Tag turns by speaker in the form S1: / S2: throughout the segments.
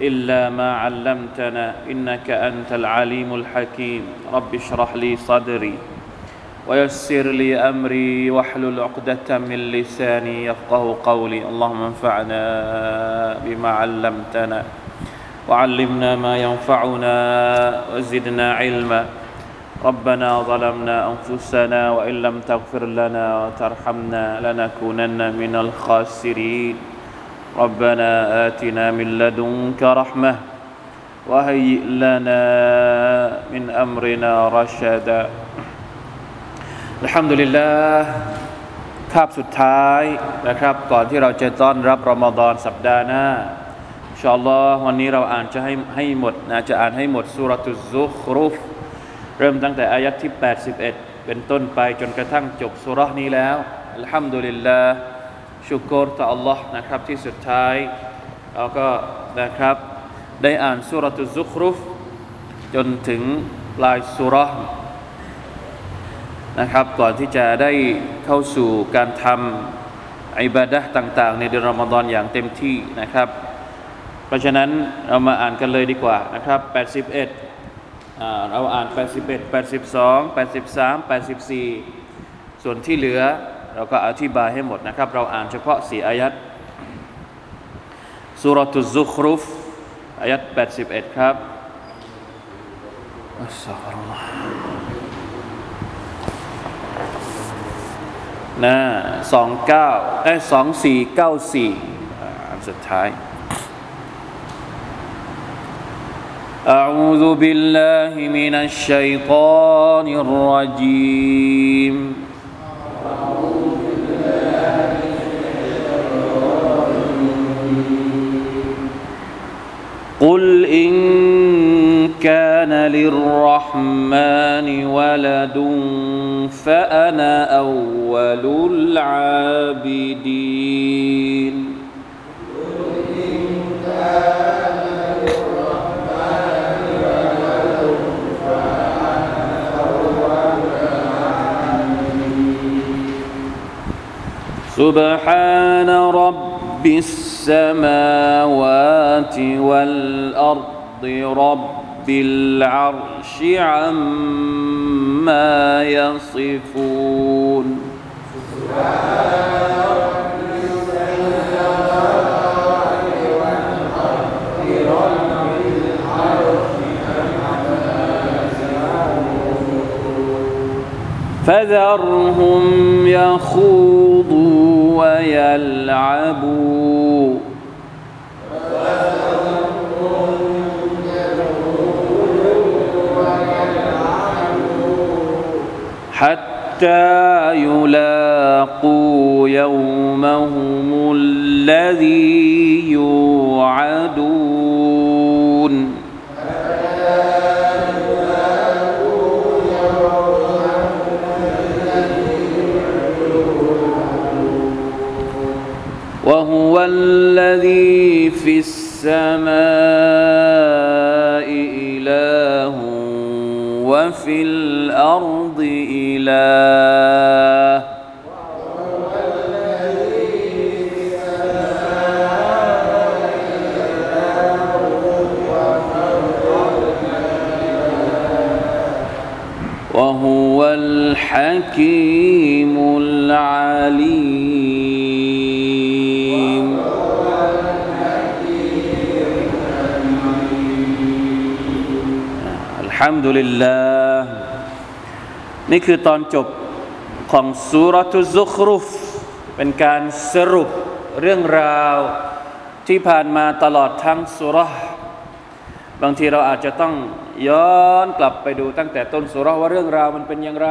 S1: إلا ما علمتنا إنك أنت العليم الحكيم. رب اشرح لي صدري ويسر لي أمري واحلل عقدة من لساني يفقه قولي. اللهم انفعنا بما علمتنا وعلمنا ما ينفعنا وزدنا علما. ربنا ظلمنا أنفسنا وإن لم تغفر لنا وترحمنا لنكونن من الخاسرين. ربنا آتنا من لدنك رحمة وهيئ لنا من أمرنا رشدا الحمد لله คาบสุดท้ายนะครับ ก่อนที่เราจะต้อนรับรอมฎอนสัปดาห์หน้าอินชาอัลลอฮ์วันนี้เราอ่านจะให้ให้หมดนะจะอ่านให้หมดสุรตุซุครุฟเริ่มตั้งแต่อายัดที่ 81 เป็นต้นไปจนกระทั่งจบสุรานี้แล้วอัลฮัมดุลิลลาห์ ชุกรต่อ Allah นะครับที่สุดท้ายเราก็นะครับได้อ่านสุรตุซุครุฟ จนถึงปลายสุรนะครับก่อนที่จะได้เข้าสู่การทำอิบาดะต่าง ๆ ในเดือนรอมฎอนอย่างเต็มที่นะครับ เพราะฉะนั้นเรามาอ่านกันเลยดีกว่านะครับ 81เราอ่าน 81 82 83 84 ส่วนที่เหลือ เราก็อธิบายให้หมดนะครับ เราอ่านเฉพาะสี่อายัดสุรตุซุครุฟอายัด81 ครับอัสซาฟุรุลลอฮ์นะสองเก้าเอ้สองสี่เก้าสี่อันสุดท้าย أعوذ بالله من الشيطان الرجيم قل إن كان للرحمن ولد فأنا أول العابدين قل إن كان للرحمن ولد فأنا أول العابدين سبحان رب السماوات والأرض رب العرش عما يصفون. فذرهم يخوضوا ويلعبوا حتى يلاقوا يومهم الذي يوعدون. وهو الذي في السماء إله وفي الأرض إله. وهو الحكيم العليم. ฮัมดุลิลนี่คือตอนจบของสุรทุซุครุฟ เป็นการสรุปเรื่องราวที่ผ่านมาตลอดทั้งสุรบางทีเราอาจจะต้องย้อนกลับไปดูตั้งแต่ต้นสุรว่าเรื่องราวมันเป็นอย่างไร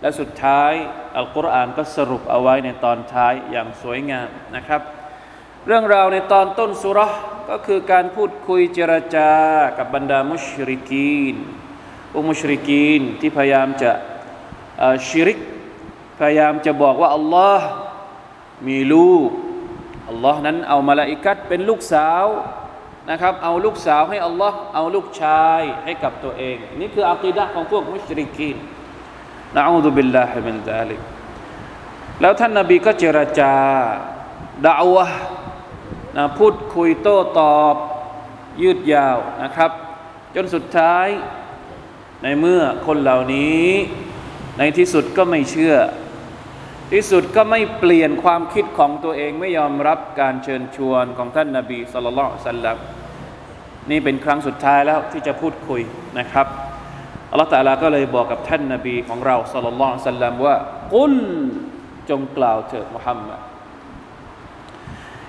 S1: และสุดท้ายอัลกุรอานก็สรุปเอาไว้ในตอนท้ายอย่างสวยงามนะครับ เรื่องราวในตอนต้นสุราะห์ก็คือการพูดคุยเจรจากับบรรดามุชริกีนอุมุชริกีนที่พยายามจะชิริก พยายามจะบอกว่าอัลลอฮ์มีลูกอัลลอฮ์นั้นเอามาลาอิกัดเป็นลูกสาวนะครับ เอาลูกสาวให้อัลลอฮ์เอาลูกชายให้กับตัวเอง นี่คืออัคีดะของพวกมุชริกีนนะอูดุบิลลาฮิมินซาลิกแล้วท่านนาบีก็เจรจาด่าวะ นะพูดคุยโต้ตอบยืดยาวนะครับ จนสุดท้ายในเมื่อคนเหล่านี้ ในที่สุดก็ไม่เชื่อ ที่สุดก็ไม่เปลี่ยนความคิดของตัวเองไม่ยอมรับการเชิญชวนของท่านนาบีสุลต่านสัลลัมนี่เป็นครั้งสุดท้ายแล้วที่จะพูดคุยนะครับอัลลอฮฺตาลาก็เลยบอกกับท่านนาบีของเราซ็อลลัลลอฮุอะลัยฮิวะซัลลัมว่าقلจงกล่าวเถิดมุฮัมมัด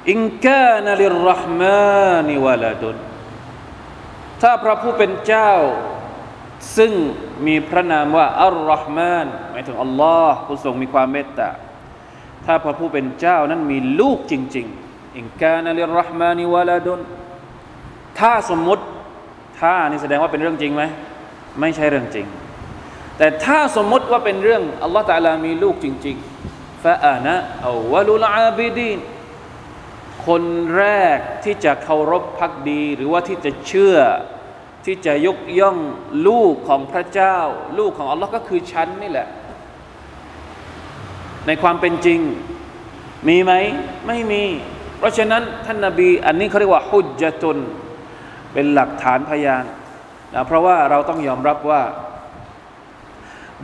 S1: إن كان للرحمن ولدถ้าพระผู้เป็นเจ้า ซึ่งมีพระนามว่าอัรเราะฮ์มานหมายถึงอัลลอฮ์ผู้ทรงมีความเมตตาถ้าพระผู้เป็นเจ้านั้นมีลูกจริง ๆ إن كان للرحمن ولدถ้าสมมุติถ้านี่แสดงว่าเป็นเรื่องจริงไหมไม่ใช่เรื่องจริง แต่ถ้าสมมติว่าเป็นเรื่องอัลลอฮ์ตะลามีลูกจริงๆฟะอานะอาวลุลอาบิดีน คนแรกที่จะเคารพพักดี หรือว่าที่จะเชื่อ ที่จะยกย่องลูกของพระเจ้า ลูกของอัลลอฮ์ก็คือฉันนี่แหละ ในความเป็นจริง มีไหมไม่มี เพราะฉะนั้นท่านนาบีอันนี้เขาเรียกว่าฮุจจตุนเป็นหลักฐานพยานนะเพราะว่าเราต้องยอมรับว่า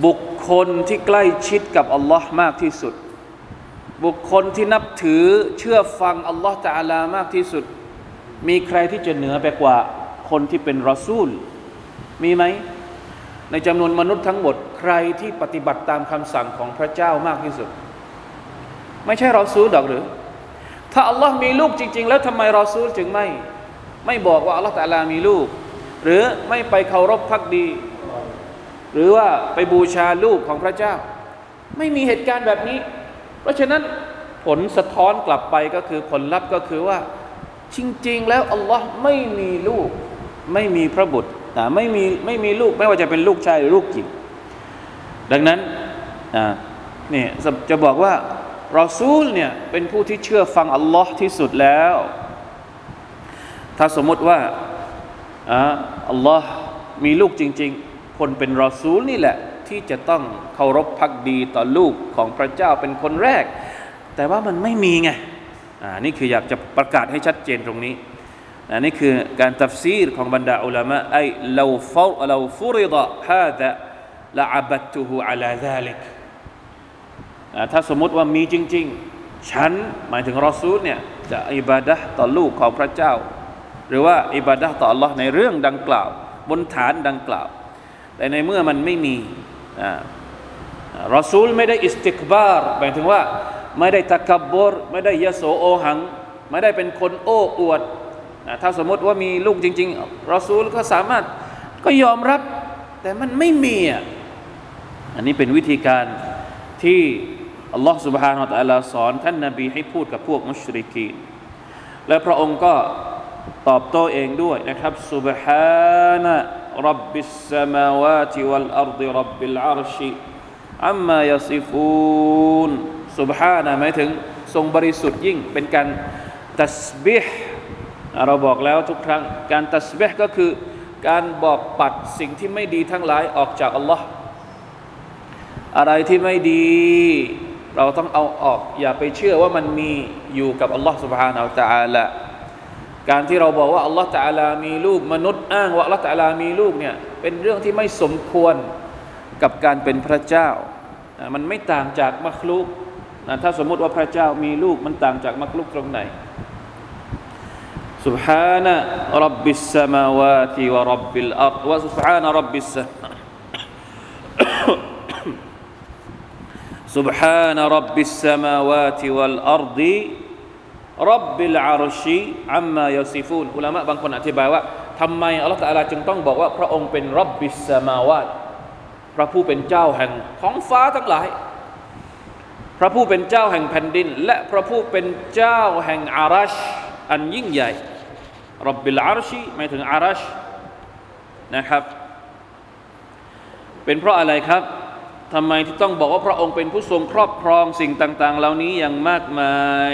S1: บุคคลที่ใกล้ชิดกับอัลลอฮ์มากที่สุด บุคคลที่นับถือเชื่อฟังอัลลอฮ์ตาลามากที่สุด มีใครที่จะเหนือไปกว่าคนที่เป็นรอซูล มีไหม ในจำนวนมนุษย์ทั้งหมดใครที่ปฏิบัติตามคำสั่งของพระเจ้ามากที่สุด ไม่ใช่รอซูลดอกหรือ ถ้าอัลลอฮ์มีลูกจริง ๆ แล้วทำไมรอซูลจึงไม่ ไม่บอกว่าอัลลอฮ์ตาลามีลูก หรือไม่ไปเคารพพักดี หรือว่าไปบูชาลูกของพระเจ้า ไม่มีเหตุการณ์แบบนี้ ราะฉะนั้นผลสะท้อนกลับไปก็คือผลลัพธ์ก็คือว่า จริง ๆ แล้วอัลลอฮ์ไม่มีลูก ไม่มีพระบุตรนะไม่มีไม่มีลูกไม่ว่าจะเป็นลูกชายหรือลูกหญิงดังนั้นนี่จะบอกว่ารอซูลเนี่ยเป็นผู้ที่เชื่อฟังอัลลอฮ์ที่สุดแล้ว ถ้าสมมติว่าอัลลอฮ์มีลูกจริง ๆ คนเป็นรอซูลนี่แหละ ที่จะต้องเคารพพักดีต่อลูกของพระเจ้าเป็นคนแรก แต่ว่ามันไม่มีไงอ่านี่คืออยากจะประกาศให้ชัดเจนตรงนี้นนี่คือการตัฟซีรของบรรดาอุลามะไอ้เราฟเราฟุริดะฮาดะละอับัตุฮูอัลาซาลิกถ้าสมมติว่ามีจริง ๆ ฉันหมายถึงรอซูลเนี่ยจะอิบาดะต่อลูกของพระเจ้า หรือว่าอิบาดะต่อ Allah ในเรื่องดังกล่าว บนฐานดังกล่าว แต่ในเมื่อมันไม่มี รอซูลไม่ได้อิสติกบาร์หมายถึงว่าไม่ได้ตะกับบรไม่ได้ยโสโอหัง ไม่ได้เป็นคนโอ้อวดถ้าสมมติว่ามีลูกจริงๆรอซูลก็สามารถก็ยอมรับ แต่มันไม่มีอ่ะอันนี้เป็นวิธีการที่อัลลอฮฺ سبحانه และ تعالى สอนท่านนาบีให้พูดกับพวกมุชริกีนและพระองค์ก็ตอบโต้เองด้วยนะครับ سبحان رب السماوات والأرض رب العرش عما يصفون سبحان หมายถึงทรงบริสุทธิ์ยิ่งเป็นการตัสบิห์เราบอกแล้วทุกครั้งการตัสเบห์ก็คือการบอกปัดสิ่งที่ไม่ดีทั้งหลายออกจากอัลลอฮ์อะไรที่ไม่ดี เราต้องเอาออก อย่าไปเชื่อว่ามันมีอยู่กับอัลลอฮ์ سبحانه และ تعالى การที่เราบอกว่าอัลลอฮ์ تعالى มีลูกมนุษย์อ้างว่าอัลลอฮ์ تعالى มีลูกเนี่ยเป็นเรื่องที่ไม่สมควรกับการเป็นพระเจ้ามันไม่ต่างจากมักลุกถ้าสมมติว่าพระเจ้ามีลูกมันต่างจากมักลุกตรงไหน سبحان رب السماوات ورب الأرض وسبحان رب السماء سبحان رب السماوات والأرض رب العرش عما يصفونอุลามะบางคนอธิบายว่าทำไมอัลลอฮฺตาลาจึงต้องบอกว่าพระองค์เป็นرب السماواتพระผู้เป็นเจ้าแห่งของฟ้าทั้งหลาย พระผู้เป็นเจ้าแห่งแผ่นดิน และพระผู้เป็นเจ้าแห่งอารัชอันยิ่งใหญ่رب العرشหมายถึงอารัชนะครับ เป็นเพราะอะไรครับทำไมที่ต้องบอกว่าพระองค์เป็นผู้ทรงครอบครองสิ่งต่าง ๆ เหล่านี้อย่างมากมาย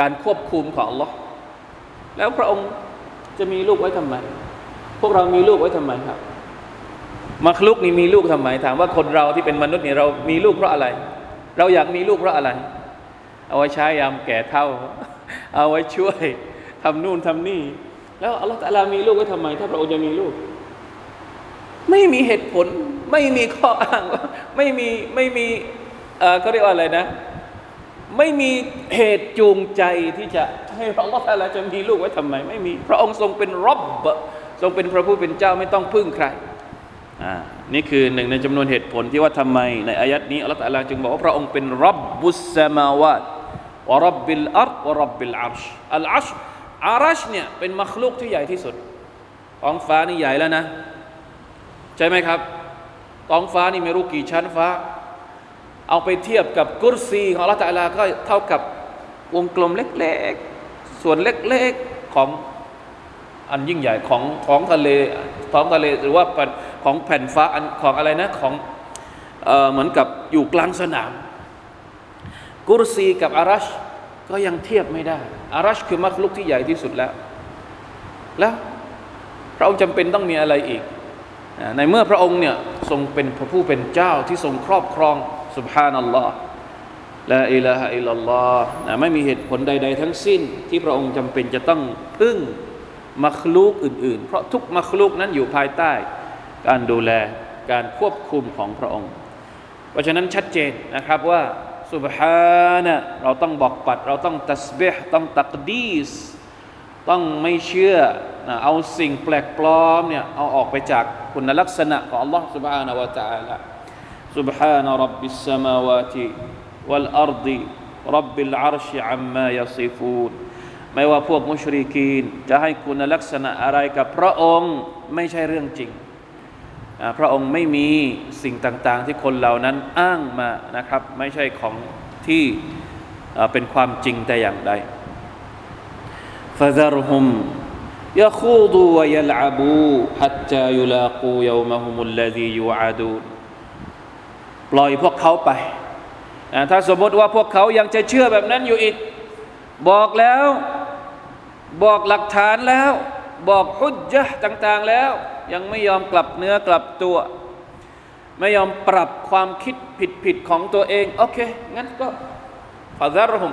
S1: การควบคุมของ Allah แล้วพระองค์จะมีลูกไว้ทำไม พวกเรามีลูกไว้ทำไมครับมัคลุกนี่มีลูกทำไม ถามว่าคนเราที่เป็นมนุษย์นี่เรามีลูกเพราะอะไร เราอยากมีลูกเพราะอะไร เอาไว้ใช้ยามแก่เท่า เอาไว้ช่วยทำนู่นทำนี่ แล้วอัลลอฮฺตะลามีลูกไว้ทำไม ถ้าพระองค์จะมีลูก ไม่มีเหตุผล ไม่มีข้ออ้าง ไม่มีไม่มีเออเขาเรียกว่าอะไรนะ ไม่มีเหตุจูงใจที่จะให้พระองค์ตะลาจะมีลูกไว้ทำไม ไม่มีพระองค์ทรงเป็นรบทรงเป็นพระผู้เป็นเจ้าไม่ต้องพึ่งใครอ่านี่คือหนึ่งในจำนวนเหตุผลที่ว่าทำไม ในอายัดนี้อัลลอฮฺตะลาจึงบอกว่าพระองค์เป็นรับบุสมาวาตวรับบิลอัรวรับบิลอัชอัลอัชอารัชเนี่ยเป็นมัคลุกที่ใหญ่ที่สุดท้องฟ้านี่ใหญ่แล้วนะ ใช่ไหมครับท้องฟ้านี่ไม่รู้กี่ชั้นฟ้า เอาไปเทียบกับกุรซี ของอัลลอฮฺตะลาก็เท่ากับวงกลมเล็กๆ ส่วนเล็กๆของอันยิ่งใหญ่ของของทะเลท้องทะเลหรือว่าของแผ่นฟ้าอันของอะไรนะของเออเหมือนกับอยู่กลางสนาม กุรซีกับอารัชก็ยังเทียบไม่ได้อารัชคือมักลุกที่ใหญ่ที่สุดแล้ว แล้วพระองค์จำเป็นต้องมีอะไรอีก ในเมื่อพระองค์เนี่ยทรงเป็นพระผู้เป็นเจ้าที่ทรงครอบครอง สุบฮานัลลอฮ์ละอิลาฮะอิลลัลลอฮ์ไม่มีเหตุผลใด ๆ ทั้งสิ้น ที่พระองค์จำเป็นจะต้องพึ่งมัคลูกอื่นๆ เพราะทุกมัคลูกนั้นอยู่ภายใต้ การดูแลการควบคุมของพระองค์ เพราะฉะนั้นชัดเจนนะครับว่าสุบฮานะเราต้องบอกปัด เราต้องตัสเบห์ต้องตักดีสต้องไม่เชื่อนะเอาสิ่งแปลกปลอมเนี่ยเอาออกไปจากคุณลักษณะของ Allah سبحانه และ تعالى سبحان رب السماوات والأرض رب العرش عما يصفون ไม่ว่าพวกมุชริกีน จะให้คุณลักษณะอะไรกับพระองค์ไม่ใช่เรื่องจริง พระองค์ไม่มีสิ่งต่าง ๆ ที่คนเหล่านั้นอ้างมานะครับ ไม่ใช่ของที่เป็นความจริงแต่อย่างใด فذرهم يخوضوا ويلعبوا حتى يلاقوا يومهم الذي يوعدون ปล่อยพวกเขาไป ถ้าสมมติว่าพวกเขายังจะเชื่อแบบนั้นอยู่อีก บอกแล้ว บอกหลักฐานแล้ว บอกฮุจจ์ต่าง ๆแล้ว ยังไม่ยอมกลับเนื้อกลับตัว ไม่ยอมปรับความคิดผิดๆของตัวเอง โอเค งั้นก็ฟาซารุม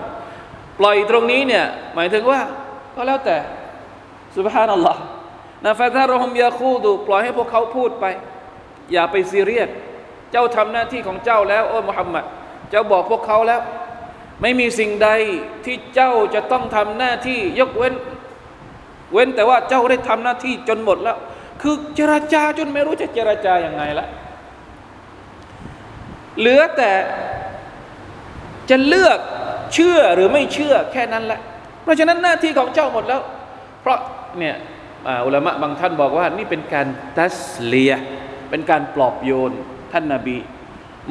S1: ปล่อยตรงนี้เนี่ย หมายถึงว่า ก็แล้วแต่สุบฮานัลลอฮ์นะฟาซารุมยาคูดู ปล่อยให้พวกเขาพูดไป อย่าไปซีเรียส เจ้าทำหน้าที่ของเจ้าแล้วโอ้มุฮัมมัดเจ้าบอกพวกเขาแล้ว ไม่มีสิ่งใดที่เจ้าจะต้องทำหน้าที่ยกเว้น เว้นแต่ว่าเจ้าได้ทำหน้าที่จนหมดแล้ว คือเจรจาจนไม่รู้จะเจรจาอย่างไงละเหลือแต่จะเลือกเชื่อหรือไม่เชื่อแค่นั้นแหละ เพราะฉะนั้นหน้าที่ของเจ้าหมดแล้ว เพราะเนี่ยอุลามะบางท่านบอกว่านี่เป็นการตัสเลีย เป็นการปลอบโยน ท่านนาบี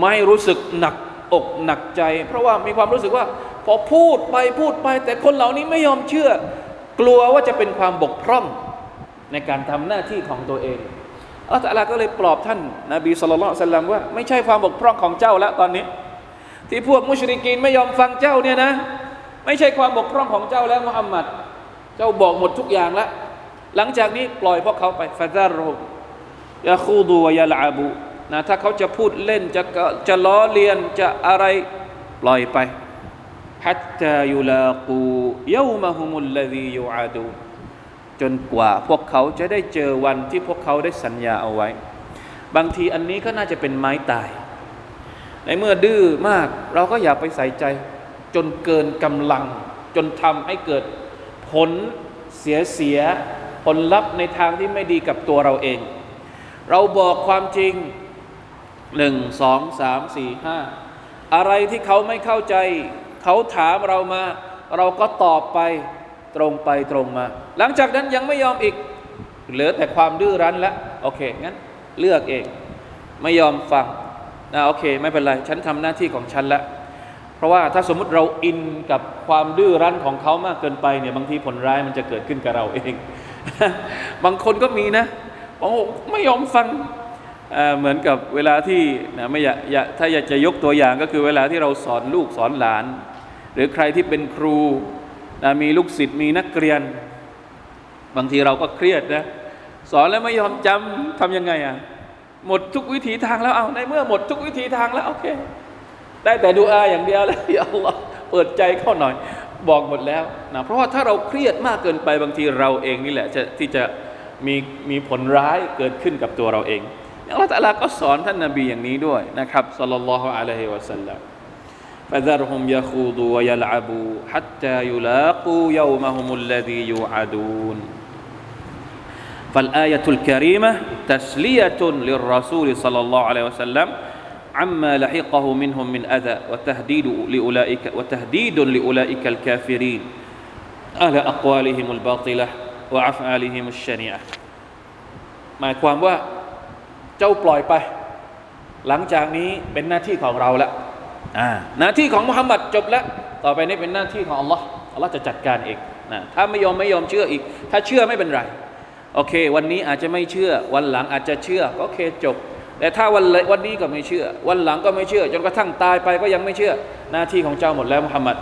S1: ไม่รู้สึกหนักอกหนักใจ เพราะว่ามีความรู้สึกว่า พอพูดไปพูดไป แต่คนเหล่านี้ไม่ยอมเชื่อ กลัวว่าจะเป็นความบกพร่องในการทำหน้าที่ของตัวเองอัลลอฮฺก็เลยปลอบท่านนาบีสุลต่านสัลว่าไม่ใช่ความบกพร่องของเจ้าแล้วตอนนี้ ที่พวกมุชริกีนไม่ยอมฟังเจ้าเนี่ยนะ ไม่ใช่ความบกพร่องของเจ้าแล้วมุฮัมมัดเจ้าบอกหมดทุกอย่างแล้วหลังจากนี้ปล่อยพวกเขาไปฟาซารุยาคูดูวยาลาบู นะถ้าเขาจะพูดเล่นจะจะล้อเลียนจะอะไรปล่อยไปฮัตตายุลากูเยวมะฮุมุลลดียูอาดูจนกว่าพวกเขาจะได้เจอวันที่พวกเขาได้สัญญาเอาไว้ บางทีอันนี้ก็น่าจะเป็นไม้ตาย ในเมื่อดื้อมากเราก็อย่าไปใส่ใจ จนเกินกำลัง จนทำให้เกิดผลเสียเสียผลลัพธ์ในทางที่ไม่ดีกับตัวเราเอง เราบอกความจริง หนึ่งสองสามสี่ห้าอะไรที่เขาไม่เข้าใจ เขาถามเรามา เราก็ตอบไปตรงไปตรงมา หลังจากนั้นยังไม่ยอมอีก เหลือแต่ความดื้อรั้นแล้วโอเคงั้นเลือกเอง ไม่ยอมฟังนะโอเค ไม่เป็นไร ฉันทำหน้าที่ของฉันล้วเพราะว่าถ้าสมมุติเราอินกับความดื้อรั้นของเขามากเกินไปเนี่ยบางทีผลร้ายมันจะเกิดขึ้นกับเราเอง บางคนก็มีนะโอ้ไม่ยอมฟัง เหมือนกับเวลาที่นะไม่อยากถ้าอยากจะยกตัวอย่างก็คือเวลาที่เราสอนลูกสอนหลาน หรือใครที่เป็นครูนะมีลูกศิษย์มีนักเรียน บางทีเราก็เครียดนะสอนแล้วไม่ยอมจำทํำยังไงอะหมดทุกวิถีทางแล้วเอาในเมื่อหมดทุกวิถีทางแล้วโอเค ได้แต่ดูอาอย่างเดียวแล้วอย่าเปิดใจเข้าหน่อย บอกหมดแล้วนะเพราะว่าถ้าเราเครียดมากเกินไปบางทีเราเองนี่แหละจะที่จะมีมีผลร้ายเกิดขึ้นกับตัวเราเอง อัลลอฮฺตะลาก็สอนท่านนาบีอย่างนี้ด้วยนะครับสัลลัลลอฮุอะลัยฮิวะสัลลัม فذرهم يخوضوا ويلعبوا حتى يلاقوا يومهم الذي يوعدون فالآية الكريمة تسلية للرسول صلى الله عليه وسلم عما لحقه منهم من أذى وتهديد لأولئك وتهديد لأولئك الكافرين على أقوالهم الباطلة وأفعالهم الشنيعة หม จ้าปล่อยไป หลังจากนี้เป็นหน้าที่ของเราแล้วหน้าที่ของมุฮัมมัดจบแล้ว ต่อไปนี้เป็นหน้าที่ของอัลลอฮ์อัลลอฮ์จะจัดการเองนะถ้าไม่ยอมไม่ยอมเชื่ออีก ถ้าเชื่อไม่เป็นไรโอเค วันนี้อาจจะไม่เชื่อ วันหลังอาจจะเชื่อก็โอเคจบ แต่ถ้าวันวันนี้ก็ไม่เชื่อ วันหลังก็ไม่เชื่อ จนกระทั่งตายไปก็ยังไม่เชื่อ หน้าที่ของเจ้าหมดแล้วมุฮัมมัด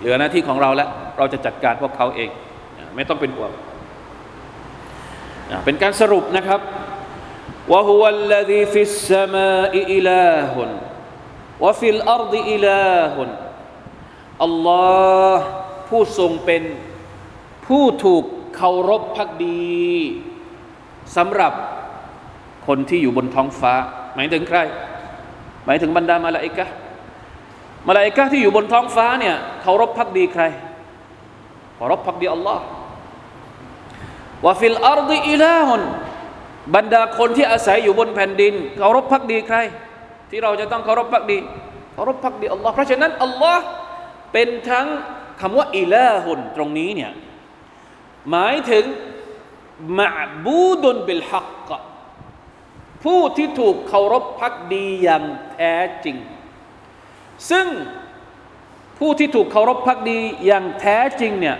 S1: เหลือหน้าที่ของเราแล้วเราจะจัดการพวกเขาเอง ไม่ต้องเป็นห่วงเป็นการสรุปนะครับ وهو الذي في السماء إله وفي الأرض إله อัลลอฮ์ผู้ทรงเป็นผู้ถูกเคารพพักดีสำหรับคนที่อยู่บนท้องฟ้า หมายถึงใคร หมายถึงบรรดามาลาอิกะมาลาอิกะที่อยู่บนท้องฟ้าเนี่ยเคารพพักดีใครเคารพพักดีอัลลอฮ์วะฟิลอาร์ดีอิลาฮุน บรรดาคนที่อาศัยอยู่บนแผ่นดินเคารพพักดีใคร ที่เราจะต้องเคารพภักดีเคารพภักดีอัลลอฮ์เพราะฉะนั้นอัลลอฮ์เป็นทั้งคำว่าอิลาฮุนตรงนี้เนี่ยหมายถึงมาบูดุนบิลฮักผู้ที่ถูกเคารพพักดีอย่างแท้จริง ซึ่งผู้ที่ถูกเคารพพักดีอย่างแท้จริงเนี่ย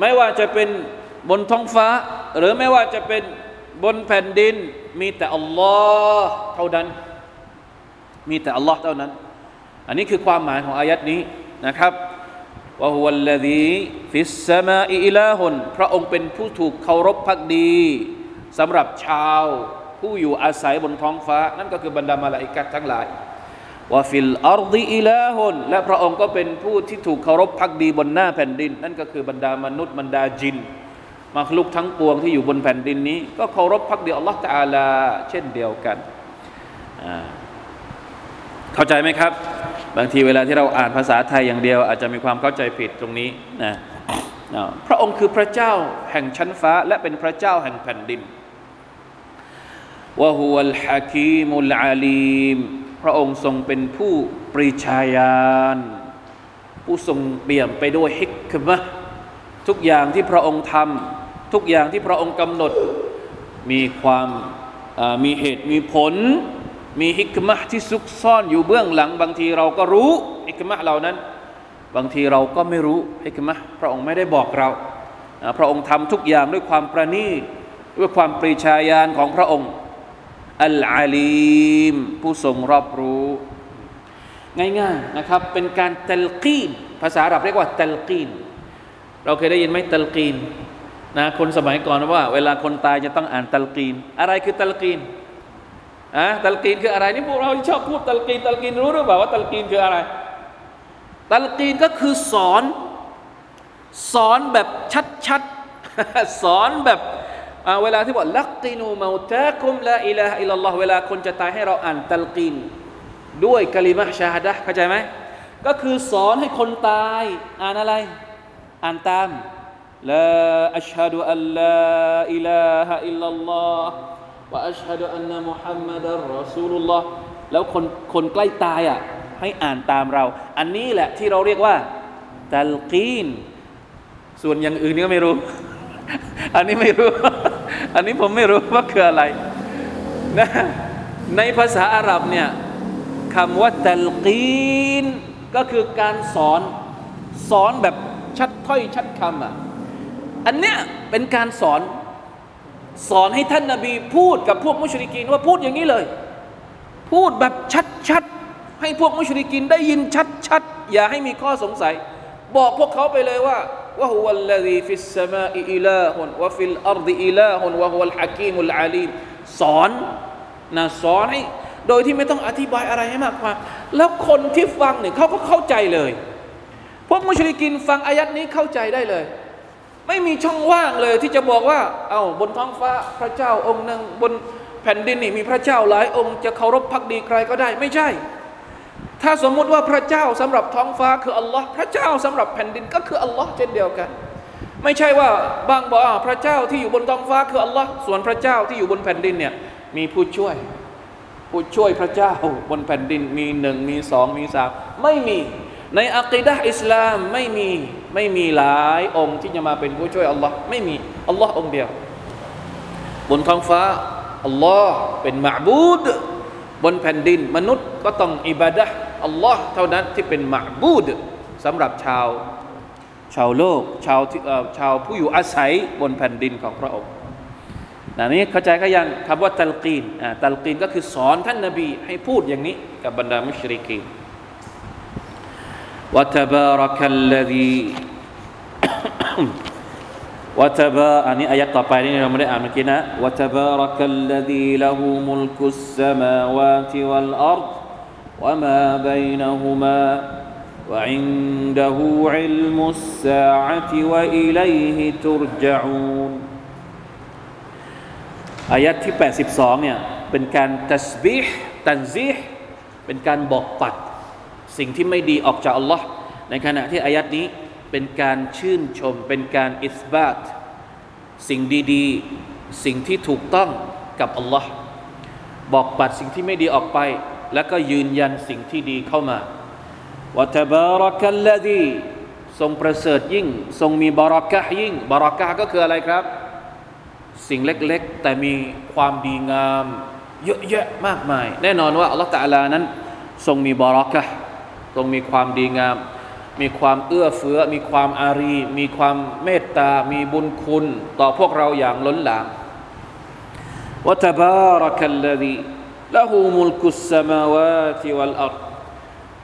S1: ไม่ว่าจะเป็นบนท้องฟ้า หรือไม่ว่าจะเป็น บนแผ่นดิน มีแต่อัลลอฮ์เท่านั้น มีแต่อัลลอฮ์เท่านั้น อันนี้คือความหมายของอายัดนี้นะครับว่าฮุวัลลดีفي السماء إلهพระองค์เป็นผู้ถูกเคารพภักดีสำหรับชาวผู้อยู่อาศัยบนท้องฟ้า นั่นก็คือบรรดามาลาอิกัดทั้งหลายوفي الأرض إلهและพระองค์ก็เป็นผู้ที่ถูกเคารพภักดีบนหน้าแผ่นดิน นั่นก็คือบรรดามนุษย์บรรดาจิน มัคลูกทั้งปวงที่อยู่บนแผ่นดินนี้ ก็เคารพภักดีอัลลอฮฺตาลา เช่นเดียวกัน เข้าใจไหมครับ บางทีเวลาที่เราอ่านภาษาไทยอย่างเดียว อาจจะมีความเข้าใจผิดตรงนี้นะพระองค์คือพระเจ้าแห่งชั้นฟ้า และเป็นพระเจ้าแห่งแผ่นดินวะฮุวัลฮะคีมุลอาลีมพระองค์ทรงเป็นผู้ปริชาญาณผู้ทรงเปี่ยมไปด้วยฮิกมะทุกอย่างที่พระองค์ทำ ทุกอย่างที่พระองค์กำหนดมีความมีเหตุมีผล มีฮิกมะที่ซุกซ่อนอยู่เบื้องหลัง บางทีเราก็รู้ฮิกมะเหล่านั้น บางทีเราก็ไม่รู้ฮิกมะพระองค์ไม่ได้บอกเรา พระองค์ทำทุกอย่างด้วยความประณีตด้วยความปรีชาญาณของพระองค์ อัลอาลีม ผู้ทรงรอบรู้ ง่ายๆนะครับ เป็นการตัลกีนภาษาอาหรับเรียกว่าตัลกีน เราเคยได้ยินไหมตัลกีน นะคนสมัยก่อนว่า เวลาคนตายจะต้องอ่านตัลกีน อะไรคือตัลกีนอะตัลกีนคืออะไรนี่พวกเราชอบพูดตัลกีนตัลกีนรู้หรือเปล่าว่าตัลกีนคืออะไร ตัลกีนก็คือสอน สอนแบบชัดๆ สอนแบบเวลาที่บอกลักกินูมาตะคุมละอิลาอิลลัลลอฮ์เวลาคนจะตายให้เราอ่านตัลกีน ด้วยกะลิมะชาฮดะเข้าใจไหมก็คือสอนให้คนตาย อ่านอะไร อ่านตาม ลาอัชฮะดุอัลลาอิลาฮะอิลลัลลอฮ์วะอัชฮะดุอันมุฮัมมัดอัลรอซูลุลลอฮ์แล้วคนคนใกล้ตายอะให้อ่านตามเรา อันนี้แหละที่เราเรียกว่าตัลกีน ส่วนอย่างอื่นนี่ก็ไม่รู้ อันนี้ไม่รู้ อันนี้ผมไม่รู้ว่าคืออะไรนะในภาษาอาหรับเนี่ยคำว่าتلقين ก็คือการสอน สอนแบบชัดถ้อยชัดคำอะ อันเนี้ยเป็นการสอนสอนให้ท่านนาบีพูดกับพวกมุชริกีนว่าพูดอย่างนี้เลย พูดแบบชัดๆ ให้พวกมุชริกินได้ยินชัดๆ อย่าให้มีข้อสงสัย บอกพวกเขาไปเลยว่า وهو الذي في السماء إله وفي الأرض إله وهو الحكيم العليمสอนนะสอนให้โดยที่ไม่ต้องอธิบายอะไรให้มากมายแล้วคนที่ฟังเนี่ยเขาก็เข้าใจเลย พวกมุชริกินฟังอายัดนี้เข้าใจได้เลย ไม่มีช่องว่างเลยที่จะบอกว่า เอา้าบนท้องฟ้าพระเจ้าองค์หนึ่งบนแผ่นดินนี่มีพระเจ้าหลายองค์จะเคารพพักดีใครก็ได้ไม่ใช่ ถ้าสมมุติว่าพระเจ้าสำหรับท้องฟ้าคืออัลลอฮ์พระเจ้าสำหรับแผ่นดินก็คืออัลลอฮ์เช่นเดียวกัน ไม่ใช่ว่าบางบอกพระเจ้าที่อยู่บนท้องฟ้าคืออัลลอฮ์ส่วนพระเจ้าที่อยู่บนแผ่นดินเนี่ยมีผู้ช่วย ผู้ช่วยพระเจ้าบนแผ่นดินมีหนึ่งมีสองมีสามไม่มีในอัคีดะอิสลามไม่มี ไม่มีหลายองค์ที่จะมาเป็นผู้ช่วยอัลลอฮ์ไม่มีอัลลอฮ์องเดียว บนท้องฟ้าอัลลอฮ์เป็นมะบูดบนแผ่นดินมนุษย์ก็ต้องอิบาดะอัลลอฮ์เท่านั้นที่เป็นมะบูดสำหรับชาวชาวโลกชาวชาวผู้อยู่อาศัยบนแผ่นดินของพระองค์นนี้เข้าใจก็ยังคำว่าตัลกีนตัลกีนก็คือสอนท่านนบีให้พูดอย่างนี้กับบรรดามุชริกีน وتبارك الذي وتبا อันนี้อายัดต่อไปนี่เราไม่ได้อ่านเมื่อกี้นะ وتبارك الذي له ملك السماوات والأرض وما بينهما وعنده علم الساعة وإليه ترجعون อายัดที่82เนี่ยเป็นการตัสบีห์ตันซีห์เป็นการบอกปัด สิ่งที่ไม่ดีออกจากอัลลอฮ์ในขณะที่อายัดนี้เป็นการชื่นชม เป็นการอิสบาตสิ่งดีๆ สิ่งที่ถูกต้องกับอัลลอฮ์บอกปัดสิ่งที่ไม่ดีออกไป แล้วก็ยืนยันสิ่งที่ดีเข้ามาวะตบารักัลลดีทรงประเสริฐยิ่ง ทรงมีบารักะยิ่งบารักะก็คืออะไรครับ สิ่งเล็กๆ แต่มีความดีงาม เยอะแยะมากมาย แน่นอนว่าอัลลอฮฺตะลานั้น ทรงมีบารักะ ทรงมีความดีงาม มีความเอื้อเฟื้อ มีความอารี มีความเมตตา มีบุญคุณ ต่อพวกเราอย่างล้นหลามวะตบารักัลลดีละหูมุลกุสสมาวาติวัลอัร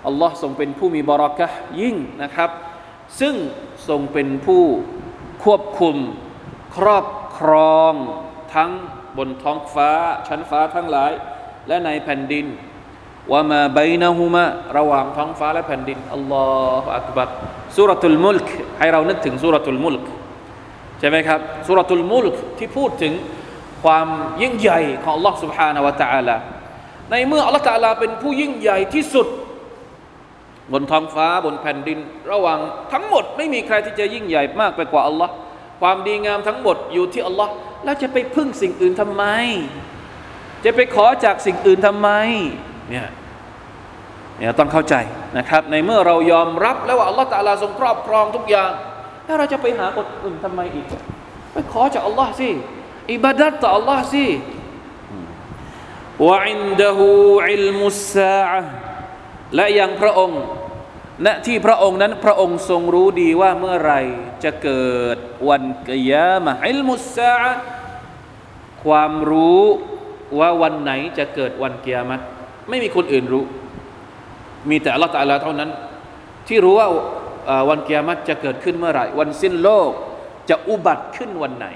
S1: อัลลอฮ์ทรงเป็นผู้มีบารักะยิ่งนะครับ ซึ่งทรงเป็นผู้ควบคุมครอบครองทั้งบนท้องฟ้า ชั้นฟ้าทั้งหลาย และในแผ่นดิน ว่ามาบายนะฮุมาระหว่างท้องฟ้าและแผ่นดินอัลลอฮฺอักบัรสุรทูลมุลกให้เรานึกถึงสุรทูลมุลกใช่ไหมครับสุรทูลมุลกที่พูดถึงความยิ่งใหญ่ของ Allah سبحانه และ تعالى ในเมื่อ Allah تعالى เป็นผู้ยิ่งใหญ่ที่สุด บนท้องฟ้าบนแผ่นดิน ระหว่างทั้งหมดไม่มีใครที่จะยิ่งใหญ่มากไปกว่าอัลลอฮ์ความดีงามทั้งหมดอยู่ที่อัลลอฮ์แล้วจะไปพึ่งสิ่งอื่นทำไม จะไปขอจากสิ่งอื่นทำไม เนี่ยเนี่ยต้องเข้าใจนะครับ ในเมื่อเรายอมรับแล้วว่าอัลลอฮฺตะลาทรงครอบครองทุกอย่าง แล้วเราจะไปหาคนอื่นทำไมอีกไปขอจากอัลลอฮ์สิอิบาดัตต่ออัลลอฮ์สิวะอินดะฮูอิลมุสซาและยังพระองค์ณที่พระองค์นั้นพระองค์ทรงรู้ดีว่าเมื่อไรจะเกิดวันกิยามะอิลมุสซาความรู้ว่าวันไหนจะเกิดวันกิยามัต ไม่มีคนอื่นรู้ มีแต่อัลลอฮฺตาลาเท่านั้น ที่รู้ว่าวันกิยามัตจะเกิดขึ้นเมื่อไหร่ วันสิ้นโลกจะอุบัติขึ้นวันไหน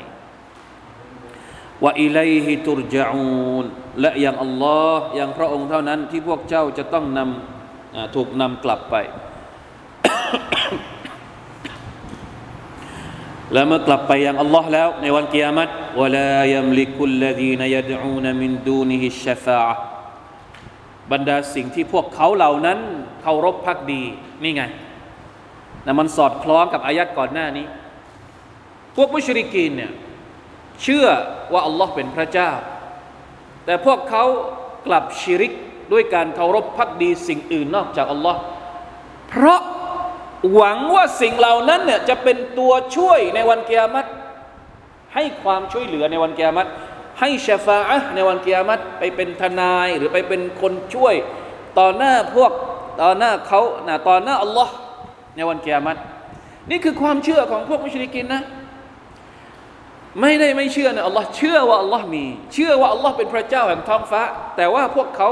S1: ว่าอิเลฮิตุรจาอูนและอย่างอัลลอฮ์อย่างพระองค์เท่านั้นที่พวกเจ้าจะต้องนำถูกนำกลับไป และเมื่อกลับไปยังอัลลอฮ์แล้วในวันกิยามัตวลายัมลิกุลลดีนยดอูนมินดูนิฮิชฟา บรรดาสิ่งที่พวกเขาเหล่านั้นเคารพพักดีนี่ไงนะมันสอดคล้องกับอายัดก่อนหน้านี้ พวกมุชริกีนเนี่ยเชื่อว่าอัลลอฮ์เป็นพระเจ้า แต่พวกเขากลับชิริกด้วยการเคารพพักดีสิ่งอื่นนอกจากอัลลอฮ์เพราะหวังว่าสิ่งเหล่านั้นเนี่ยจะเป็นตัวช่วยในวันเกียรติให้ความช่วยเหลือในวันเกียรติ ให้ชฟาอะในวันเกียรติไปเป็นทนายหรือไปเป็นคนช่วย ต่อหน้าพวกต่อหน้าเขาต่อหน้าอัลลอฮ์ในวันเกียรตินี่คือความเชื่อของพวกมุชลิกินนะ ไม่ได้ไม่เชื่อนะอัลลอฮ์เชื่อว่าอัลลอฮ์มี เชื่อว่าอัลลอฮ์เป็นพระเจ้าแห่งท้องฟ้า แต่ว่าพวกเขา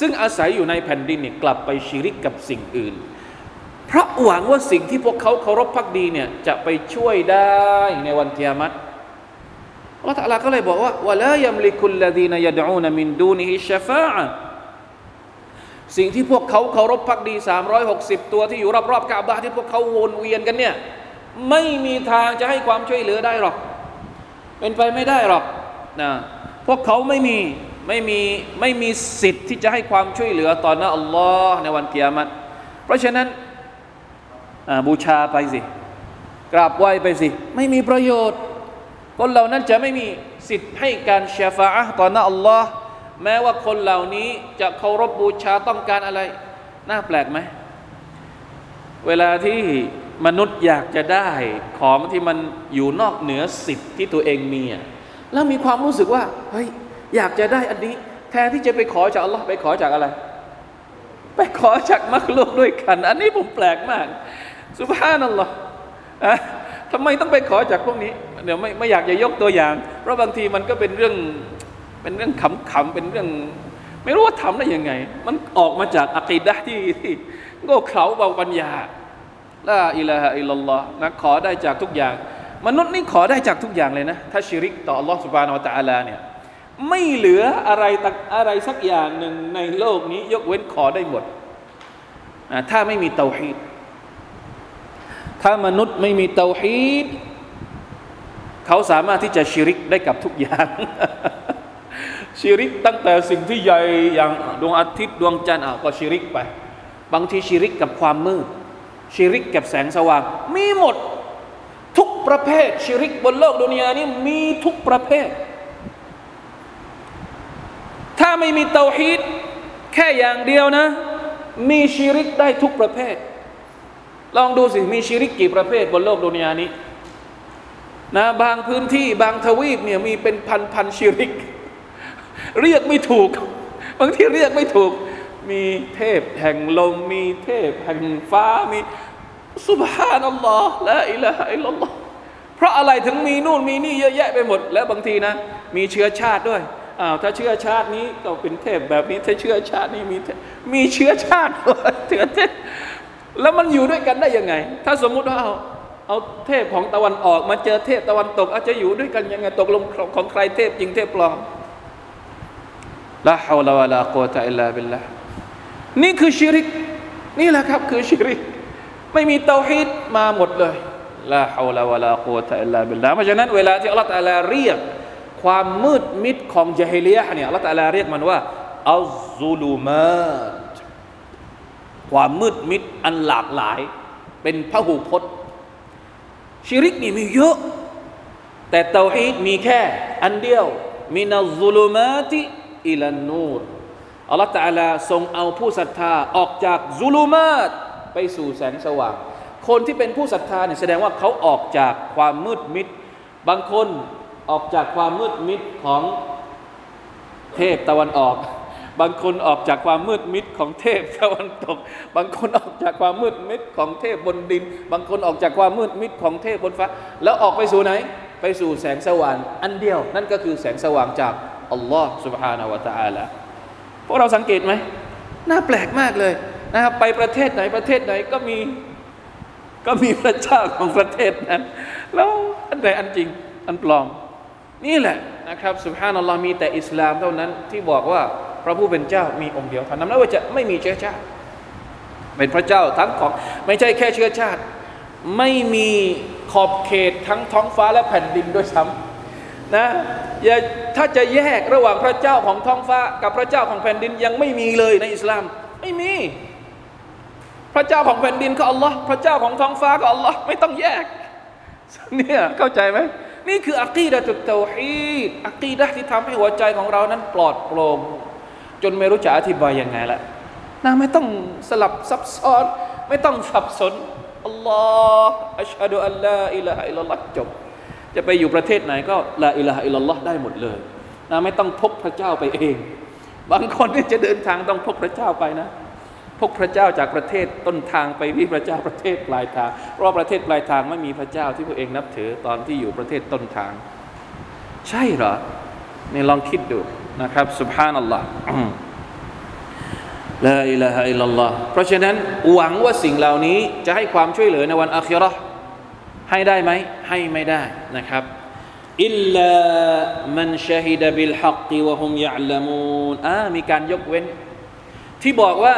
S1: ซึ่งอาศัยอยู่ในแผ่นดินเนี่ยกลับไปชิริกกับสิ่งอื่น เพราะหวังว่าสิ่งที่พวกเขาเคารพพักดีเนี่ยจะไปช่วยได้ในวันเกียรติ อัลลอฮ์ตะลาก็เลยบอกว่าวะลายัมลิคุลลดีนยดอูนมินดูนิฮิชฟาอะสิ่งที่พวกเขาเคารพพักดี 360 ตัวที่อยู่รอบๆกาบาที่พวกเขาวนเวียนกันเนี่ยไม่มีทางจะให้ความช่วยเหลือได้หรอก เป็นไปไม่ได้หรอกนะพวกเขาไม่มีไม่มีไม่มีสิทธิ์ที่จะให้ความช่วยเหลือต่อหน้าอัลลอฮ์ในวันเกียรติเพราะฉะนั้นบูชาไปสิ กราบไหว้ไปสิ ไม่มีประโยชน์ คนเหล่านั้นจะไม่มีสิทธิ์ให้การเชฟาต่อหน้าอัลลอฮ์แม้ว่าคนเหล่านี้จะเคารพบูชาต้องการอะไร น่าแปลกไหม เวลาที่มนุษย์อยากจะได้ของที่มันอยู่นอกเหนือสิทธิ์ที่ตัวเองมีแล้วมีความรู้สึกว่าเฮ้ยอยากจะได้อันนี้ แทนที่จะไปขอจากอัลลอฮ์ไปขอจากอะไร ไปขอจากมักลุกด้วยกัน อันนี้ผมแปลกมากสุภาพนั่นหรอ ทำไมต้องไปขอจากพวกนี้เดี๋ยวไม่ไม่อยากจะยกตัวอย่าง เพราะบางทีมันก็เป็นเรื่องเป็นเรื่องขำๆเป็นเรื่อง ไม่รู้ว่าทำได้ยังไง มันออกมาจากอักีดะที่ที่โง่เขลาเบาปัญญาละอิละฮะอิลลอฮ์นะขอได้จากทุกอย่าง มนุษย์นี่ขอได้จากทุกอย่างเลยนะ ถ้าชิริกต่ออัลลอฮ์สุบานอัลตะลาเนี่ยไม่เหลืออะไรตักอะไรสักอย่างหนึ่งในโลกนี้ ยกเว้นขอได้หมด ถ้าไม่มีเตาฮีด ถ้ามนุษย์ไม่มีเตาฮีดเขาสามารถที่จะชิริกได้กับทุกอย่าง ชิริกตั้งแต่สิ่งที่ใหญ่อย่างดวงอาทิตย์ดวงจันทร์ก็ชิริกไป บางทีชิริกกับความมืด ชิริกกับแสงสว่าง มีหมดทุกประเภท ชิริกบนโลกดุนยานี้มีทุกประเภท ถ้าไม่มีเตาฮีดแค่อย่างเดียวนะ มีชิริกได้ทุกประเภท ลองดูสิมีชิริกกี่ประเภทบนโลกดุนยานี้นะบางพื้นที่บางทวีปเนี่ยมีเป็นพันพันชิริก เรียกไม่ถูก บางที่เรียกไม่ถูก มีเทพแห่งลม มีเทพแห่งฟ้ามีสุบฮานัลลอฮ์ละอิละฮะอิลลัลลอฮ์เพราะอะไรถึงมีนู่นมีนี่เยอะแยะไปหมด แล้วบางทีนะ มีเชื้อชาติด้วยอ้าวถ้าเชื้อชาตินี้ก็เป็นเทพแบบนี้ถ้าเชื้อชาตินี้มีมีเชื้อชาติเถือเทพ แล้วมันอยู่ด้วยกันได้ยังไง ถ้าสมมุติว่าเอาเอาเทพของตะวันออกมาเจอเทพตะวันตก อาจจะอยู่ด้วยกันยังไงตกลงของใครเทพจริงเทพปลอมلا حول ولا قوة إلا باللهนี่คือชิริก นี่แหละครับ คือชิริก ไม่มีเตาฮีดมาหมดเลยلا حول ولا قوة إلا باللهเพราะฉะนั้นเวลาที่อัลลอฮฺตะลาเรียก ความมืดมิดของจาฮิเลียเนี่ยอัลลอฮฺตะลาเรียกมันว่าالظلمات ความมืดมิดอันหลากหลาย เป็นพหูพจน์ชิริกนี่มีเยอะ แต่เตาฮีดมีแค่ อันเดียวมินัลซูลูมาติอิลันนูรอัลลอฮฺตะลาทรงเอาผู้ศรัทธาออกจากซุลูมาตไปสู่แสงสว่าง คนที่เป็นผู้ศรัทธาเนี่ยแสดงว่าเขาออกจากความมืดมิด บางคนออกจากความมืดมิดของเทพตะวันออก บางคนออกจากความมืดมิดของเทพตะวันตก บางคนออกจากความมืดมิดของเทพบนดิน บางคนออกจากความมืดมิดของเทพบนฟ้า แล้วออกไปสู่ไหน ไปสู่แสงสว่าง อันเดียว นั่นก็คือแสงสว่างจากอัลลอฮ์ سبحانه และ تعالى พวกเราสังเกตไหม น่าแปลกมากเลยนะครับ ไปประเทศไหนประเทศไหนก็มี ก็มีพระเจ้าของประเทศนั้น แล้วอันไหนอันจริง อันปลอม นี่แหละนะครับสุภานัลลอฮ์มีแต่อิสลามเท่านั้น ที่บอกว่า พระผู้เป็นเจ้ามีองค์เดียวเท่านั้นแล้วจะไม่มีเชื้อชาติ เป็นพระเจ้าทั้งของไม่ใช่แค่เชื้อชาติ ไม่มีขอบเขตทั้งท้องฟ้าและแผ่นดินด้วยซ้ำนะอย่าถ้าจะแยกระหว่างพระเจ้าของท้องฟ้า กับพระเจ้าของแผ่นดินยังไม่มีเลยในอิสลาม ไม่มี พระเจ้าของแผ่นดินก็อัลลอฮ์พระเจ้าของท้องฟ้าก็อัลลอฮ์ไม่ต้องแยกเนี่ยเข้าใจไหมนี่คืออักีดะตุตเตาฮีดอักีดะที่ทำให้หัวใจของเรานั้นปลอดโปร่ง จนไม่รู้จะอธิบายยังไงละนะไม่ต้องสลับซับซ้อน ไม่ต้องสับสนอัลลอฮ์อัชฮะดุอัลลอฮ์อิลาฮะอิลลัลลอฮ์จบ จะไปอยู่ประเทศไหนก็ลาอิลาฮะอิลลัลลอฮ์ได้หมดเลยนะไม่ต้องพกพระเจ้าไปเอง บางคนที่จะเดินทางต้องพกพระเจ้าไปนะ พกพระเจ้าจากประเทศต้นทางไปที่พระเจ้าประเทศปลายทางเพราะประเทศปลายทางไม่มีพระเจ้าที่พวกเองนับถือตอนที่อยู่ประเทศต้นทาง ใช่เหรอนี่ลองคิดดู นะครับสุบฮานัลลอฮ์ลาอิลาฮะอิลลัลลอฮ์เพราะฉะนั้นหวังว่าสิ่งเหล่านี้จะให้ความช่วยเหลือในวันอาคิเราะห์ให้ได้ไหมให้ไม่ได้นะครับอิลลามันชะฮิดะบิลฮักกิวะฮุมยะลามูนอ่ามีการยกเว้น ที่บอกว่า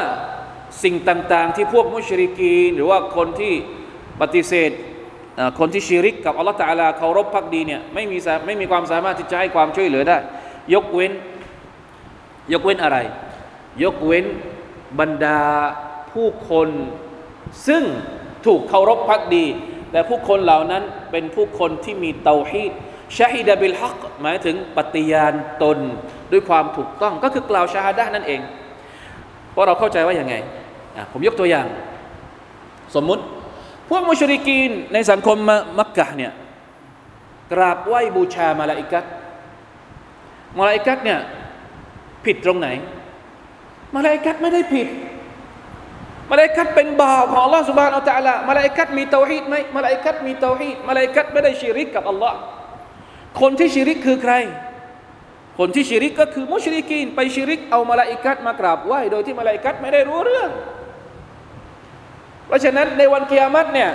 S1: สิ่งต่างๆ ที่พวกมุชริกีนหรือว่าคนที่ปฏิเสธอ่าคนที่ชิริกกับอัลลอฮฺตะอาลาเคารพพักดีเนี่ยไม่มีสาไม่มีความสามารถที่จะให้ความช่วยเหลือได้ ยกเว้น ยกเว้นอะไร ยกเว้นบรรดาผู้คน ซึ่งถูกเคารพพักดี แต่ผู้คนเหล่านั้นเป็นผู้คนที่มีเตาฮีดชาฮิดะบิลฮักหมายถึงปฏิญาณตนด้วยความถูกต้องก็คือกล่าวชาฮาดะนั่นเอง เพราะเราเข้าใจว่าอย่างไง ผมยกตัวอย่าง สมมุติ พวกมุชริกีนในสังคมมักกะเนี่ยกราบไหว้บูชามาลาอิกัต มาลาอิกัตเนี่ยผิดตรงไหน มาลาอิกัตไม่ได้ผิด มาลาอิกัตเป็นบ่าวของอัลลอฮ์سبحانه وتعالىมาลาอิกัตมีเตาฮีดไหมมาลาอิกัตมีเตาฮีดมาลาอิกัตไม่ได้ชิริกกับอัลลอฮ์คนที่ชิริกคือใคร คนที่ชิริกก็คือมุชริกีน ไปชิริกเอามาลาอิกัตมากราบไหว้โดยที่มาลาอิกัตไม่ได้รู้เรื่อง เพราะฉะนั้นในวันกิยามัตเนี่ย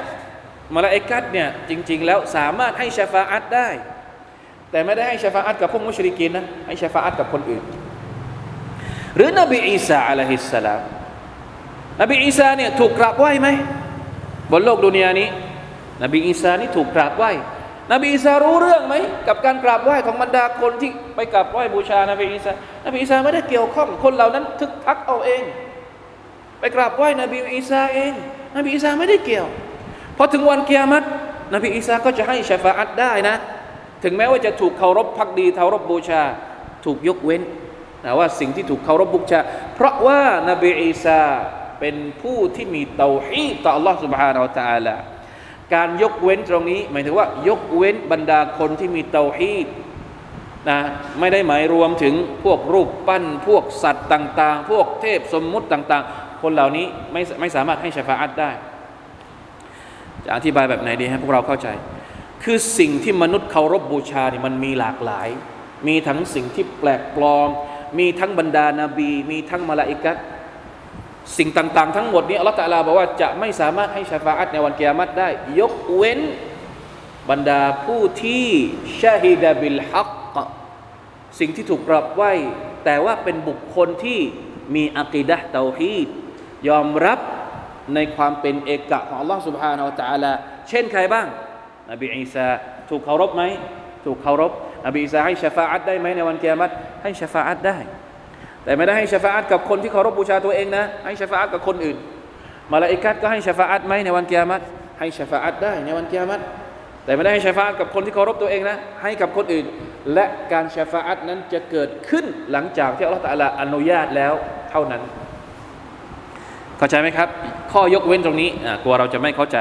S1: มาลาอิกัตเนี่ยจริง ๆ แล้วสามารถให้ชาฟาอัตได้ แต่ไม่ได้ให้ชฟาอัตกับพวกมุชริกีนนะให้ชฟาอัตกับคนอื่น หรือนบีอีสาعليه السلامนบีอีสาเนี่ยถูกกราบไหว้ไหมบนโลกดุนยานี้ นบีอีสานี่ถูกกราบไหว้นบีอีสารู้เรื่องไหมกับการกราบไหว้ของบรรดาคนที่ไปกราบไหว้บูชานบีอีสานบีอีสาไม่ได้เกี่ยวข้อง คนเหล่านั้นทึกทักเอาเอง ไปกราบไหว้นบีอีสาเอง นบีอีสาไม่ได้เกี่ยวพอถึงวันเกียรตินบีอีสาก็จะให้ชฟาอัตได้นะ ถึงแม้ว่าจะถูกเคารพพักดีเคารพบูชา ถูกยกเว้นนะว่าสิ่งที่ถูกเคารพบูชา เพราะว่านบีอีสาเป็นผู้ที่มีเตาฮีดต่อ Allah سبحانه และ تعالى การยกเว้นตรงนี้ หมายถึงว่า ยกเว้นบรรดาคนที่มีเตาฮีดนะไม่ได้หมายรวมถึงพวกรูปปั้น พวกสัตว์ต่าง ๆ พวกเทพสมมุติต่าง ๆ คนเหล่านี้ไม่ไม่สามารถให้ชฟาอัตได้ จะอธิบายแบบไหนดีให้พวกเราเข้าใจ คือสิ่งที่มนุษย์เคารพบบูชาเนี่ยมันมีหลากหลาย มีทั้งสิ่งที่แปลกปลอม มีทั้งบรรดานาบี มีทั้งมาลาอิกัสสิ่งต่าง ๆ ทั้งหมดนี้อัลลอฮฺตะลาบอกว่าจะไม่สามารถให้ชาฟาอัตในวันเกียรติได้ ยกเว้นบรรดาผู้ที่ชาฮิดะบิลฮักสิ่งที่ถูกกรับไหวแต่ว่าเป็นบุคคลที่มีอักีดะเตาฮีดยอมรับในความเป็นเอกะของอัลลอฮฺสุบฮานาอัลลอฮฺเช่นใครบ้าง นบีอีสาถูกเคารพไหมถูกเคารพนบีอีสาให้ชฟาอัตได้ไหมในวันเกียรติให้ชฟาอัตได้ แต่ไม่ได้ให้ชฟาอัตกับคนที่เคารพบูชาตัวเองนะ ให้ชฟาอัตกับคนอื่นมาลาอิกัตก็ให้ชฟาอัตไหมในวันเกียรติให้ชฟาอัตได้ในวันเกียรติแต่ไม่ได้ให้ชฟาอัตกับคนที่เคารพตัวเองนะ ให้กับคนอื่น และการชฟาอัตนั้นจะเกิดขึ้นหลังจากที่อัลลอฮฺตะลาอนุญาตแล้วเท่านั้น เข้าใจไหมครับ ข้อยกเว้นตรงนี้กลัวเราจะไม่เข้าใจ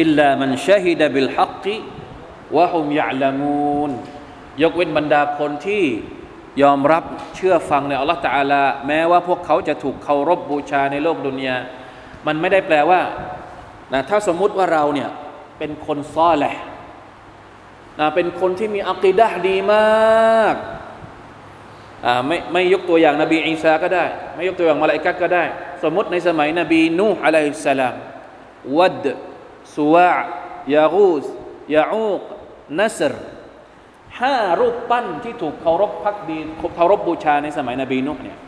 S1: อิลลามันชาฮิดะบิลฮักกิวะฮุมยะลามูนยกเว้นบรรดาคนที่ยอมรับเชื่อฟังในอัลลอฮฺตะอาลาแม้ว่าพวกเขาจะถูกเคารพบูชาในโลกดุนยามันไม่ได้แปลว่านะถ้าสมมุติว่าเราเนี่ยเป็นคนซ้อแหละนะเป็นคนที่มีอักีดะห์ดีมากอ่าไม่ไม่ยกตัวอย่างนบีอีสาก็ได้ ไม่ยกตัวอย่างมาลาอิกัตก็ได้ สมมติในสมัยนบีนูฮ์อะลัยฮิสสลามวัด สุวายากูสยาอูกนัสรห้ารูปปั้นที่ถูกเคารพพักดีเคารพบูชาในสมัยนบีนุเนี่ย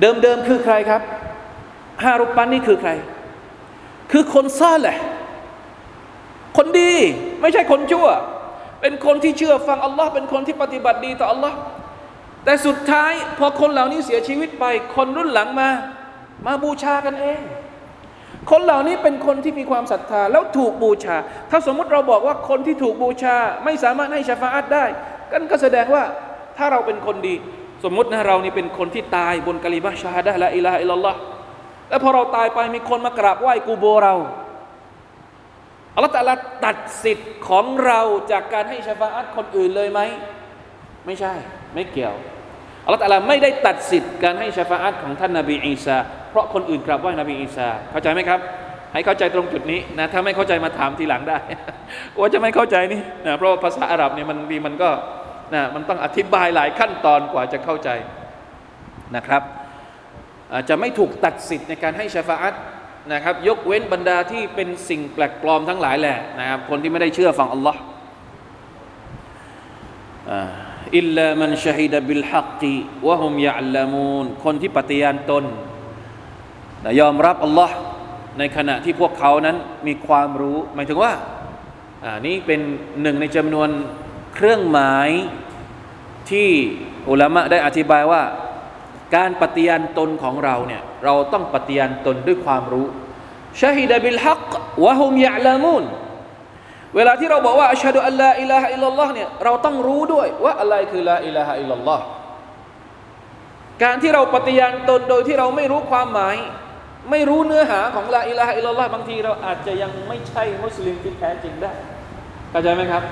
S1: เดิมๆคือใครครับห้ารูปปั้นนี่คือใคร คือคนซ่าแหละคนดีไม่ใช่คนชั่ว เป็นคนที่เชื่อฟังอัลลอฮ์เป็นคนที่ปฏิบัติดีต่ออัลลอฮ์แต่สุดท้ายพอคนเหล่านี้เสียชีวิตไป คนรุ่นหลังมา มาบูชากันเอง คนเหล่านี้เป็นคนที่มีความศรัทธาแล้วถูกบูชา ถ้าสมมุติเราบอกว่าคนที่ถูกบูชา ไม่สามารถให้ชาฟาอัตได้กันก็แสดงว่าถ้าเราเป็นคนดี สมมตินะเรานี่เป็นคนที่ตายบนกะลิมะชาดะละอิลาฮะอิลลัลลอฮ์แล้วพอเราตายไปมีคนมากราบไหว้กูโบเราอัลลอฮฺตะลาตัดสิทธิ์ของเราจากการให้ชาฟาอัตคนอื่นเลยไหมไม่ใช่ไม่เกี่ยวอัลลอฮฺตะลาไม่ได้ตัดสิทธิ์การให้ชาฟาอัตของท่านนาบีอีสา เพราะคนอื่นกราบไหว้นบีอีสาเข้าใจไหมครับ ให้เข้าใจตรงจุดนี้นะถ้าไม่เข้าใจมาถามทีหลังได้ว่าจะไม่เข้าใจนี่นะเพราะภาษาอาหรับเนี่ยมันมีมันก็นะมันต้องอธิบายหลายขั้นตอนกว่าจะเข้าใจนะครับจะไม่ถูกตัดสิทธิ์ในการให้ชฟาอัตนะครับยกเว้นบรรดาที่เป็นสิ่งแปลกปลอมทั้งหลายแหละนะครับคนที่ไม่ได้เชื่อฟังอัลลอฮ์อิลลามันชฮิดบิลฮักกีวะฮุมยะลามูนคนที่ปฏิญาณตน ยอมรับอัลลอฮ์ในขณะที่พวกเขานั้นมีความรู้ หมายถึงว่าอ่านี่เป็นหนึ่งในจำนวนเครื่องหมายที่อุลามะได้อธิบายว่า การปฏิญาณตนของเราเนี่ยเราต้องปฏิญาณตนด้วยความรู้ชาฮิดบิลฮักวะฮุมยะลามูนเวลาที่เราบอกว่าأشهد أن لا إله إلا اللهเนี่ยเราต้องรู้ด้วยว่าอะไรคือلا إله إلا اللهการที่เราปฏิญาณตนโดยที่เราไม่รู้ความหมาย ไม่รู้เนื้อหาของلا إله إلا اللهบางทีเราอาจจะยังไม่ใช่มุสลิมที่แท้จริงได้เข้าใจไหมครับ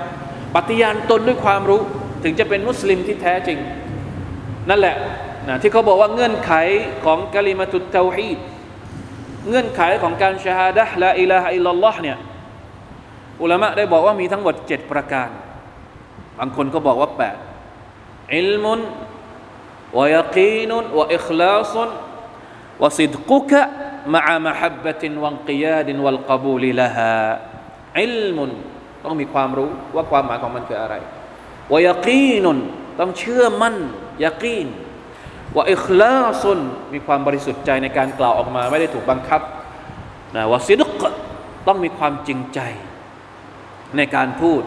S1: ปฏิญาณตนด้วยความรู้ถึงจะเป็นมุสลิมที่แท้จริง นั่นแหละนะที่เขาบอกว่าเงื่อนไขของكلمة التوحيدเงื่อนไขของการชาฮาดะละอิลาฮะอิลลัลลอฮ์เนี่ยอุลามะได้บอกว่ามีทั้งหมด 7 ประการ บางคนก็บอกว่า8อิลมุนวยากีนุนวะอิคลาสุน วะซิดกุกะมะมะฮับบะตินวังกิยาดินวัลกบูลิละฮาอิลมุนต้องมีความรู้ว่าความหมายของมันคืออะไรวะยากีนุนต้องเชื่อมั่นยากีนว่าอิคลาซุนมีความบริสุทธิ์ใจในการกล่าวออกมาไม่ได้ถูกบังคับนะว่าซิดกต้องมีความจริงใจในการพูด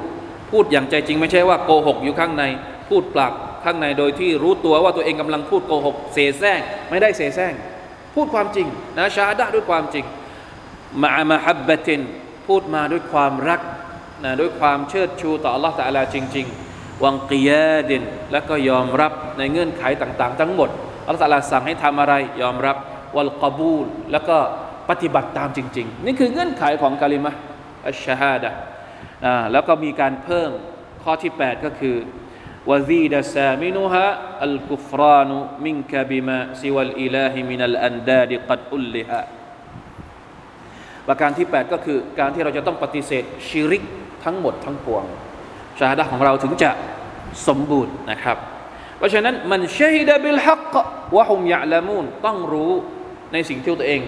S1: พูดอย่างใจจริง ไม่ใช่ว่าโกหกอยู่ข้างใน พูดปลักข้างในโดยที่รู้ตัวว่าตัวเองกำลังพูดโกหกเสแสร้งไม่ได้เสแสร้ง พูดความจริงนะชาดะด้วยความจริงมามาฮับบะตินพูดมาด้วยความรักนะด้วยความเชิดชูต่อ Allah ตาลาจริง ๆ وانقياد และก็ยอมรับในเงื่อนไขต่าง ๆ ทั้งหมดอัลลอฮฺตาลาสั่งให้ทำอะไร ยอมรับوالقبول แล้วก็ปฏิบัติตามจริง ๆ นี่คือเงื่อนไขของكلمة الشهادةแล้วก็มีการเพิ่มข้อที่ 8 ก็คือ وزيد ثامنها الكفران منك بما سوى الإله من الأنداد قد ألهاประการที่ 8 ก็คือการที่เราจะต้องปฏิเสธชิริกทั้งหมดทั้งปวงชาดะของเราถึงจะสมบูรณ์นะครับ เพราะฉะนั้นمن شهد بالحق وهم يعلمونต้องรู้ในสิ่งที่ตัวเอง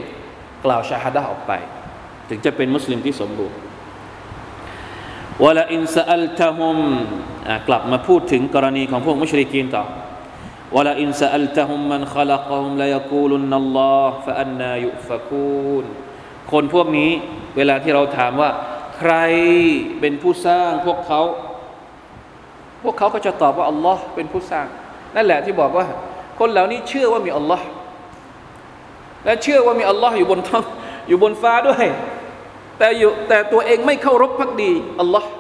S1: กล่าวชาดะออกไป ถึงจะเป็นมุสลิมที่สมบูรณ์ ولئن سألتهمกลับมาพูดถึงกรณีของพวกมุชริกีนต่อولئن سألتهم من خلقهم ليقولن الله فأنى يؤفكูนคนพวกนี้เวลาที่เราถามว่า ใครเป็นผู้สร้างพวกเขา พวกเขาก็จะตอบว่าอัลลอฮ์เป็นผู้สร้าง นั่นแหละที่บอกว่า คนเหล่านี้เชื่อว่ามีอัลลอฮ์และเชื่อว่ามีอัลลอฮ์อยู่บนท้องอยู่บนฟ้าด้วย แต่อยู่แต่ตัวเองไม่เคารพพักดีอัลลอฮ์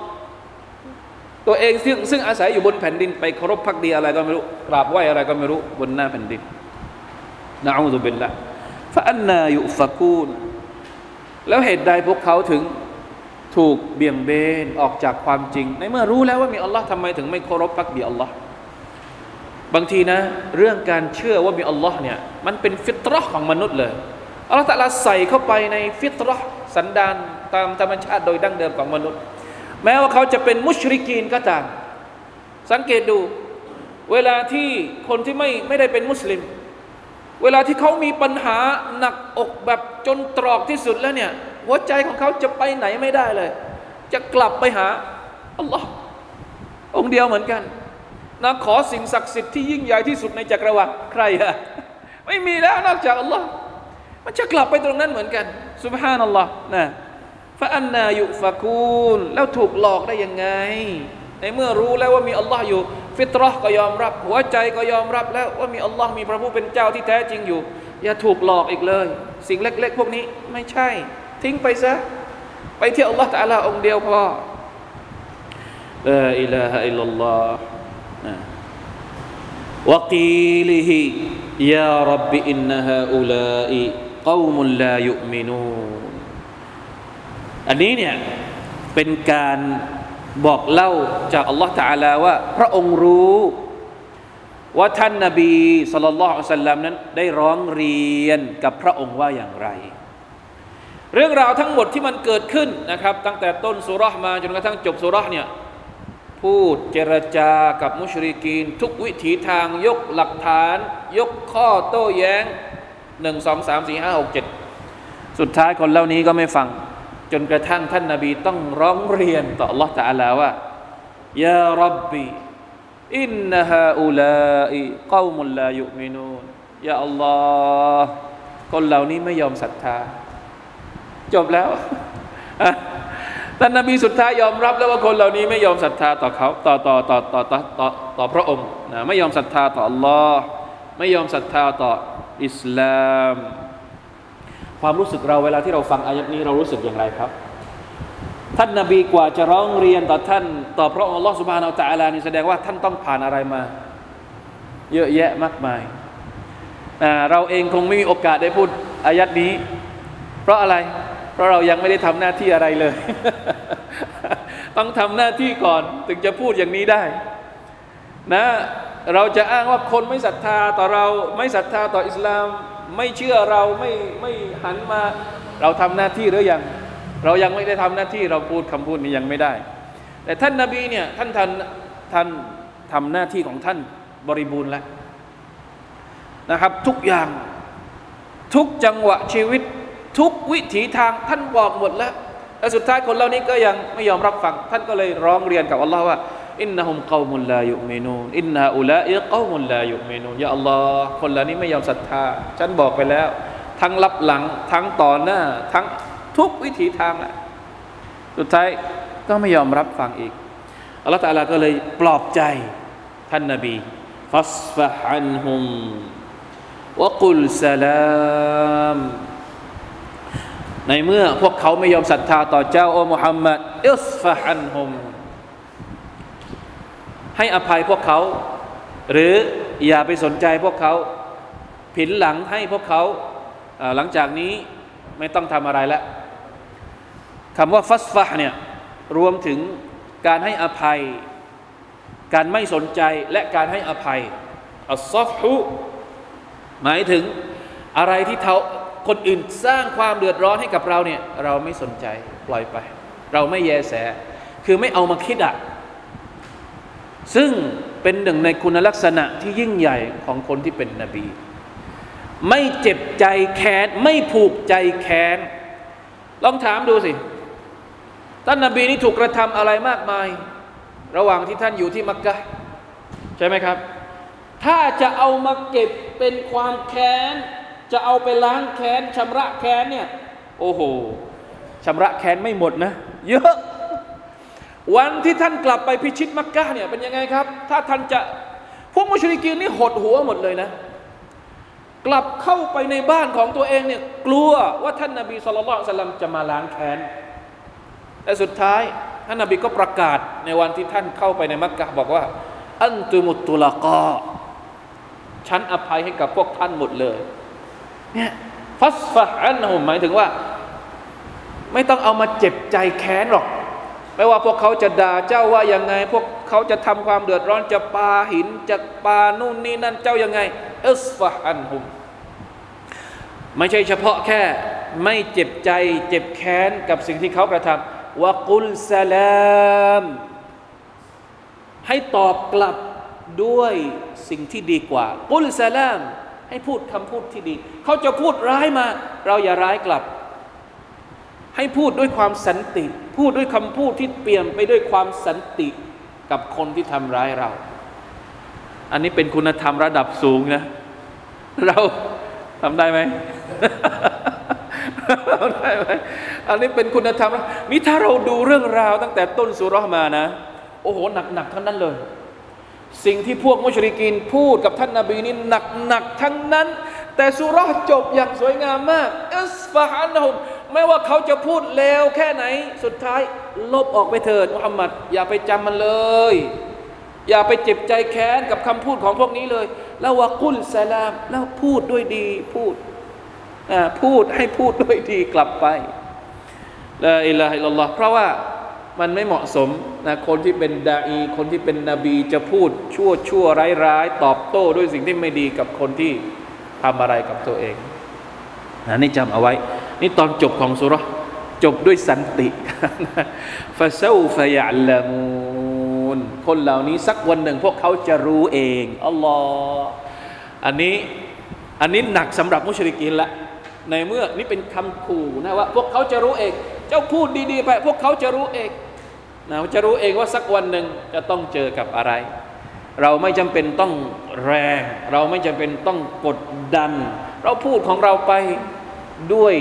S1: ตัวเองซึ่งซึ่งอาศัยอยู่บนแผ่นดิน ไปเคารพพักดีอะไรก็ไม่รู้กราบไหวอะไรก็ไม่รู้บนหน้าแผ่นดินนะอูซุบิลละฟะอันนายุฟะกูนแล้วเหตุใดพวกเขาถึงถูกเบี่ยงเบนออกจากความจริง ในเมื่อรู้แล้วว่ามีอัลลอฮ์ทำไมถึงไม่เคารพพักดีอัลลอฮ์บางทีนะ เรื่องการเชื่อว่ามีอัลลอฮ์เนี่ยมันเป็นฟิตรห์ของมนุษย์เลย อัลลอฮ์ตะลาใส่เข้าไปในฟิตรห์สันดานตามธรรมชาติโดยดั้งเดิมของมนุษย์ แม้ว่าเขาจะเป็นมุชริกีนก็ตาม สังเกตดู เวลาที่คนที่ไม่ไม่ได้เป็นมุสลิม เวลาที่เขามีปัญหาหนักอกแบบจนตรอกที่สุดแล้วเนี่ย หัวใจของเขาจะไปไหนไม่ได้เลย จะกลับไปหาอัลลอฮ์องเดียวเหมือนกันนะขอสิ่งศักดิ์สิทธิ์ที่ยิ่งใหญ่ที่สุดในจักรวาลใครอะไม่มีแล้วนอกจากอัลลอฮ์ มันจะกลับไปตรงนั้นเหมือนกันสุบฮานัลลอฮ์นะฟาอันนายุฟะคูลแล้วถูกหลอกได้ยังไง ในเมื่อรู้แล้วว่ามีอัลลอฮ์อยู่ ฟิตรอก็ยอมรับ หัวใจก็ยอมรับแล้วว่ามีอัลลอฮ์มีพระผู้เป็นเจ้าที่แท้จริงอยู่ อย่าถูกหลอกอีกเลย สิ่งเล็ก ๆ พวกนี้ไม่ใช่ ทิ้งไปซะไปที่อัลลอฮ์แต่ละองค์เดียวพอเออิลาฮะอิลลัลลอฮ์วะกีลิฮิยารับบิอิน เนี่ยเป็นการบอกเล่าจากอัลลอฮฺตาลาว่า พระองค์รู้ ว่าท่านนาบีสุลต่านสัลลัมนั้น ได้ร้องเรียนกับพระองค์ว่าอย่างไร เรื่องราวทั้งหมดที่มันเกิดขึ้นนะครับ ตั้งแต่ต้นสุรษมาจนกระทั่งจบสุรษเนี่ยพูดเจรจากับมุชริกีน ทุกวิถีทางยกหลักฐาน ยกข้อโต้แย้ง หนึ่งสองสามสี่ห้าหกเจ็ดสุดท้ายคนเหล่านี้ก็ไม่ฟัง จนกระทั่งท่านนาบีต้องร้องเรียนต่อ Allah ตะอาลาว่ายารับบีอินนฮาอุลาอิกอมุลลายุมินูนยาอัลลอฮ์คนเหล่านี้ไม่ยอมศรัทธา จบแล้วท่านนบีสุดท้ายยอมรับแล้วว่าคนเหล่านี้ไม่ยอมศรัทธาต่อเขาต่อต่อต่อต่อต่อต่อต่อพระองค์นะไม่ยอมศรัทธาต่อ Allah ไม่ยอมศรัทธาต่อ อิสลาม ความรู้สึกเราเวลาที่เราฟังอายัดนี้เรารู้สึกอย่างไรครับ ท่านนาบีกว่าจะร้องเรียนต่อท่าน ต่อพระองค์ลอสุบานอัลตะอาลานี่แสดงว่าท่านต้องผ่านอะไรมา เยอะแยะมากมายเราเองคงไม่มีโอกาสได้พูดอายัดนี้ เพราะอะไร เพราะเรายังไม่ได้ทำหน้าที่อะไรเลย ต้องทำหน้าที่ก่อนถึงจะพูดอย่างนี้ได้ นะ เราจะอ้างว่าคนไม่ศรัทธาต่อเรา ไม่ศรัทธาต่ออิสลาม ไม่เชื่อเราไม่ไม่หันมา เราทำหน้าที่หรือยังเรายังไม่ได้ทำหน้าที่เราพูดคำพูดนี้ยังไม่ได้ แต่ท่านนาบีเนี่ยท่านท่านท่านทำหน้าที่ของท่านบริบูรณ์แล้วนะครับ ทุกอย่างทุกจังหวะชีวิต ทุกวิถีทางท่านบอกหมดแล้วและสุดท้ายคนเหล่านี้ก็ยังไม่ยอมรับฟัง ท่านก็เลยร้องเรียนกับอัลลอฮ์ว่า อินนะฮุมกอมุลลายุมินูนอินนาอุลาอิกอมุลลายุมินูนยาอัลลอฮ์คนเหล่านี้ไม่ยอมศรัทธา ฉันบอกไปแล้ว ทั้งรับหลัง ทั้งต่อหน้า ทั้งทุกวิถีทางแหละสุดท้ายก็ไม่ยอมรับฟังอีกอัลลอฮ์ตาลาก็เลยปลอบใจท่านนบีฟัสฟะฮันฮุมวะกุลสลามในเมื่อพวกเขาไม่ยอมศรัทธาต่อเจ้าโอ้มุฮัมมัดอิสฟะฮันฮุม ให้อภัยพวกเขา หรืออย่าไปสนใจพวกเขาผินหลังให้พวกเขาหลังจากนี้ไม่ต้องทำอะไรแล้วคำว่าฟัสฟะเนี่ยรวมถึงการให้อภัย การไม่สนใจและการให้อภัยอัลซอฟฮุหมายถึงอะไรที่เขาคนอื่นสร้างความเดือดร้อนให้กับเราเนี่ยเราไม่สนใจปล่อยไป เราไม่แยแส คือไม่เอามาคิดอะ ซึ่งเป็นหนึ่งในคุณลักษณะที่ยิ่งใหญ่ของคนที่เป็นนบี ไม่เจ็บใจแค้น ไม่ผูกใจแค้น ลองถามดูสิท่านนบีนี่ถูกกระทำอะไรมากมาย ระหว่างที่ท่านอยู่ที่มักกะใช่ไหมครับ ถ้าจะเอามาเก็บเป็นความแค้น จะเอาไปล้างแค้นชำระแค้นเนี่ย โอ้โหชำระแค้นไม่หมดนะ เยอะ วันที่ท่านกลับไปพิชิตมักกะเนี่ยเป็นยังไงครับ ถ้าท่านจะพวกมุชริกีนนี่หดหัวหมดเลยนะ กลับเข้าไปในบ้านของตัวเองเนี่ยกลัวว่าท่านนาบีสุลต่านจะมาล้างแค้นแต่สุดท้ายท่านนาบีก็ประกาศในวันที่ท่านเข้าไปในมักกะบอกว่า อันตุมุตุลกอฉันอภัยให้กับพวกท่านหมดเลยเนี่ยฟัสฟะอันหมหมายถึงว่า ไม่ต้องเอามาเจ็บใจแค้นหรอก ไม่ว่าพวกเขาจะด่าเจ้าว่ายังไง พวกเขาจะทำความเดือดร้อนจะปาหินจะปานู่นนี่นั่นเจ้ายังไงอิสฟะอันหุมไม่ใช่เฉพาะแค่ไม่เจ็บใจเจ็บแค้นกับสิ่งที่เขากระทำวะกุลสลามให้ตอบกลับด้วยสิ่งที่ดีกว่า กุลสลาม ให้พูดคำพูดที่ดี เขาจะพูดร้ายมา เราอย่าร้ายกลับ ให้พูดด้วยความสันติ พูดด้วยคำพูดที่เปี่ยมไปด้วยความสันติกับคนที่ทำร้ายเรา อันนี้เป็นคุณธรรมระดับสูงนะ เราทำได้ไหมทำได้ไหมอันนี้เป็นคุณธรรมนี่ถ้าเราดูเรื่องราวตั้งแต่ต้นสุรมานะ โอ้โห หนักๆทั้งนั้นเลย สิ่งที่พวกมุชริกินพูดกับท่านนาบีนี่หนักหนักทั้งนั้น แต่สุรจบอย่างสวยงามมากอิสฟาฮันฮุม ไม่ว่าเขาจะพูดเลวแค่ไหน สุดท้ายลบออกไปเถิดมุฮัมมัดอย่าไปจำมันเลย อย่าไปเจ็บใจแค้นกับคำพูดของพวกนี้เลย แล้ววากุลสลาม แล้วพูดด้วยดีพูดพูดให้พูดด้วยดีกลับไปละอิละฮิลลอฮ์เพราะว่ามันไม่เหมาะสมนะคนที่เป็นดาอี คนที่เป็นนบีจะพูดชั่วชั่วร้ายร้ายตอบโต้ด้วยสิ่งที่ไม่ดีกับคนที่ทำอะไรกับตัวเองนะนี่จำเอาไว้ นี่ตอนจบของสุรจบด้วยสันติฟาซูฟยะลามูนคนเหล่านี้สักวันหนึ่งพวกเขาจะรู้เองอัลลอฮ์อันนี้อันนี้หนักสำหรับมุชริกินละในเมื่อนี่เป็นคำขู่นะว่า พวกเขาจะรู้เอง เจ้าพูดดี ๆ ไป พวกเขาจะรู้เองนะจะรู้เองว่าสักวันหนึ่งจะต้องเจอกับอะไร เราไม่จำเป็นต้องแรง เราไม่จำเป็นต้องกดดัน เราพูดของเราไป ด้วย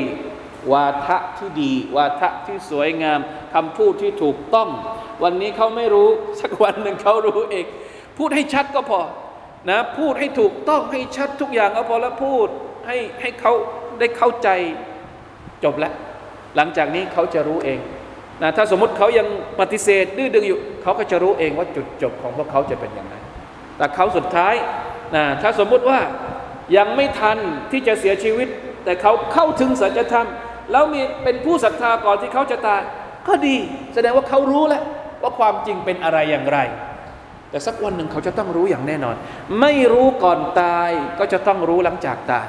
S1: วาทะที่ดี วาทะที่สวยงามคำพูดที่ถูกต้อง วันนี้เขาไม่รู้สักวันหนึ่งเขารู้เอง พูดให้ชัดก็พอนะพูดให้ถูกต้องให้ชัดทุกอย่างก็พอแล้วพูดให้ให้เขาได้เข้าใจจบแล้ว หลังจากนี้เขาจะรู้เองนะถ้าสมมติเขายังปฏิเสธดื้อดึงอยู่ เขาก็จะรู้เองว่าจุดจบของพวกเขาจะเป็นอย่างไรแต่เขาสุดท้ายนะถ้าสมมุติว่ายังไม่ทันที่จะเสียชีวิต แต่เขาเข้าถึงสัจธรรม แล้วมีเป็นผู้ศรัทธาก่อนที่เขาจะตาย ก็ดี แสดงว่าเขารู้แล้วว่าความจริงเป็นอะไรอย่างไร แต่สักวันหนึ่งเขาจะต้องรู้อย่างแน่นอน ไม่รู้ก่อนตายก็จะต้องรู้หลังจากตาย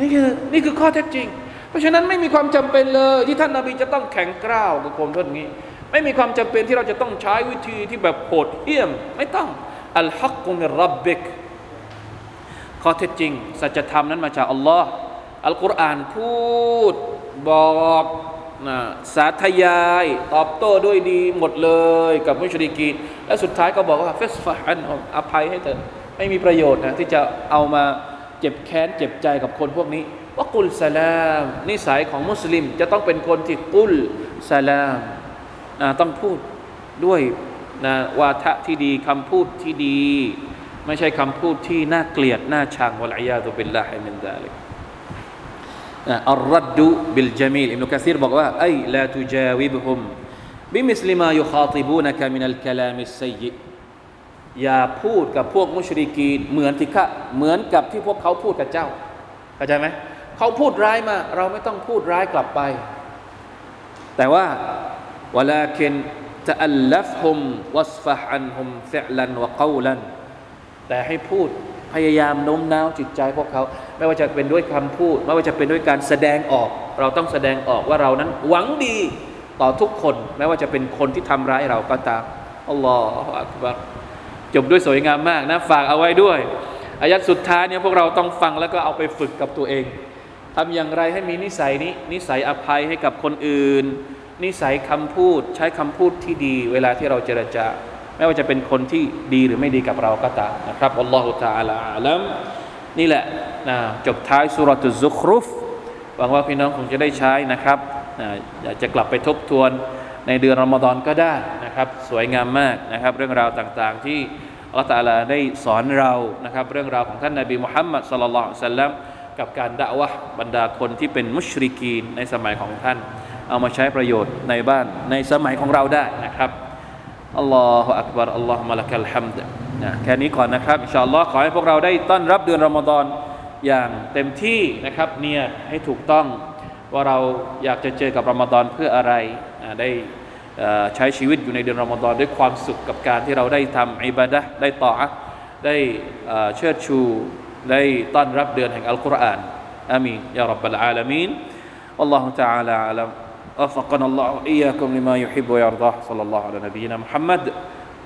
S1: นี่คือนี่คือข้อเท็จจริง เพราะฉะนั้นไม่มีความจำเป็นเลย ที่ท่านนาบีจะต้องแข็งกร้าวกับคนท่านนี้ ไม่มีความจำเป็นที่เราจะต้องใช้วิธีที่แบบโหดเหี้ยม ไม่ต้องอัลฮักกุมิรับบิก ข้อเท็จจริง สัจธรรมนั้นมาจากอัลลอฮ์อัลกุรอานพูดบอกนะสาธยาย ตอบโต้ด้วยดีหมดเลยกับมุชริกีนและสุดท้ายก็บอกว่าเฟสฟาอันอภัยให้เธอไม่มีประโยชน์นะที่จะเอามาเจ็บแค้นเจ็บใจกับคนพวกนี้ว่ากุลสลามนิสัยของมุสลิม จะต้องเป็นคนที่قل سلامนะต้องพูดด้วยนะวาทะที่ดีคำพูดที่ดี ไม่ใช่คำพูดที่น่าเกลียดน่าชังوالعياذ بالله من ذلك الرد بالجميلอิบนุกะซีรบอกว่าأي لا تجاوبهم بمثل ما يخاطبونك من الكلام السيئอย่าพูดกับพวกมุชริกีนเหมือนที่ข้าเหมือนกับที่พวกเขาพูดกับเจ้าเข้าใจไหมเขาพูดร้ายมา เราไม่ต้องพูดร้ายกลับไป แต่ว่าวลาเคนจะอัลลัฟฮุมวัสฟะอันฮุมฟิลันวะกาลัน แต่ให้พูดพยายามโน้มน้าวจิตใจพวกเขา ไม่ว่าจะเป็นด้วยคำพูด ไม่ว่าจะเป็นด้วยการแสดงออก เราต้องแสดงออกว่าเรานั้นหวังดีต่อทุกคน ไม่ว่าจะเป็นคนที่ทำร้ายเราก็ตามอัลลอฮฺอักบัรจบด้วยสวยงามมากนะฝากเอาไว้ด้วยอายัดสุดท้ายเนี่ยพวกเราต้องฟังแล้วก็เอาไปฝึกกับตัวเองทำอย่างไรให้มีนิสัยนี้นิสัยอภัยให้กับคนอื่น นิสัยคำพูดใช้คำพูดที่ดี เวลาที่เราเจรจา ไม่ว่าจะเป็นคนที่ดีหรือไม่ดีกับเราก็ตามนะครับอัลลอฮฺตาอัลอาลัมนี่แหละนะจบท้ายสุรตุซุครุฟหวังว่าพี่น้องคงจะได้ใช้นะครับนะอยากจะกลับไปทบทวนในเดือนรอมฎอนก็ได้นะครับ สวยงามมากนะครับ เรื่องราวต่างๆที่อัลลอฮฺตาลาได้สอนเรานะครับ เรื่องราวของท่านนาบีมุฮัมมัดสัลลัลลอฮุซัลลัมกับการด่าวะบรรดาคนที่เป็นมุชริกีนในสมัยของท่าน เอามาใช้ประโยชน์ในบ้านในสมัยของเราได้นะครับ อัลลอฮฺอักบารอัลลอฮฺมะลักัลฮัมดนะแค่นี้ก่อนนะครับอินชาอัลลอฮ์ขอให้พวกเราได้ต้อนรับเดือนรอมฎอนอย่างเต็มที่นะครับเนี่ยให้ถูกต้องว่าเราอยากจะเจอกับรอมฎอนเพื่ออะไรได้ใช้ชีวิตอยู่ในเดือนรอมฎอนด้วยความสุขกับการที่เราได้ทำอิบาดะได้ต่อได้เชิดชูได้ต้อนรับเดือนแห่งอัลกุรอานอามีนยารับบลอาลามีน والله تعالى أعلم وفقنا الله وإياكم لما يحب ويرضاه. صلى الله على نبينا محمد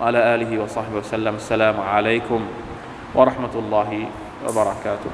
S1: وعلى آله وصحبه وسلم. السلام عليكم ورحمة الله وبركاته.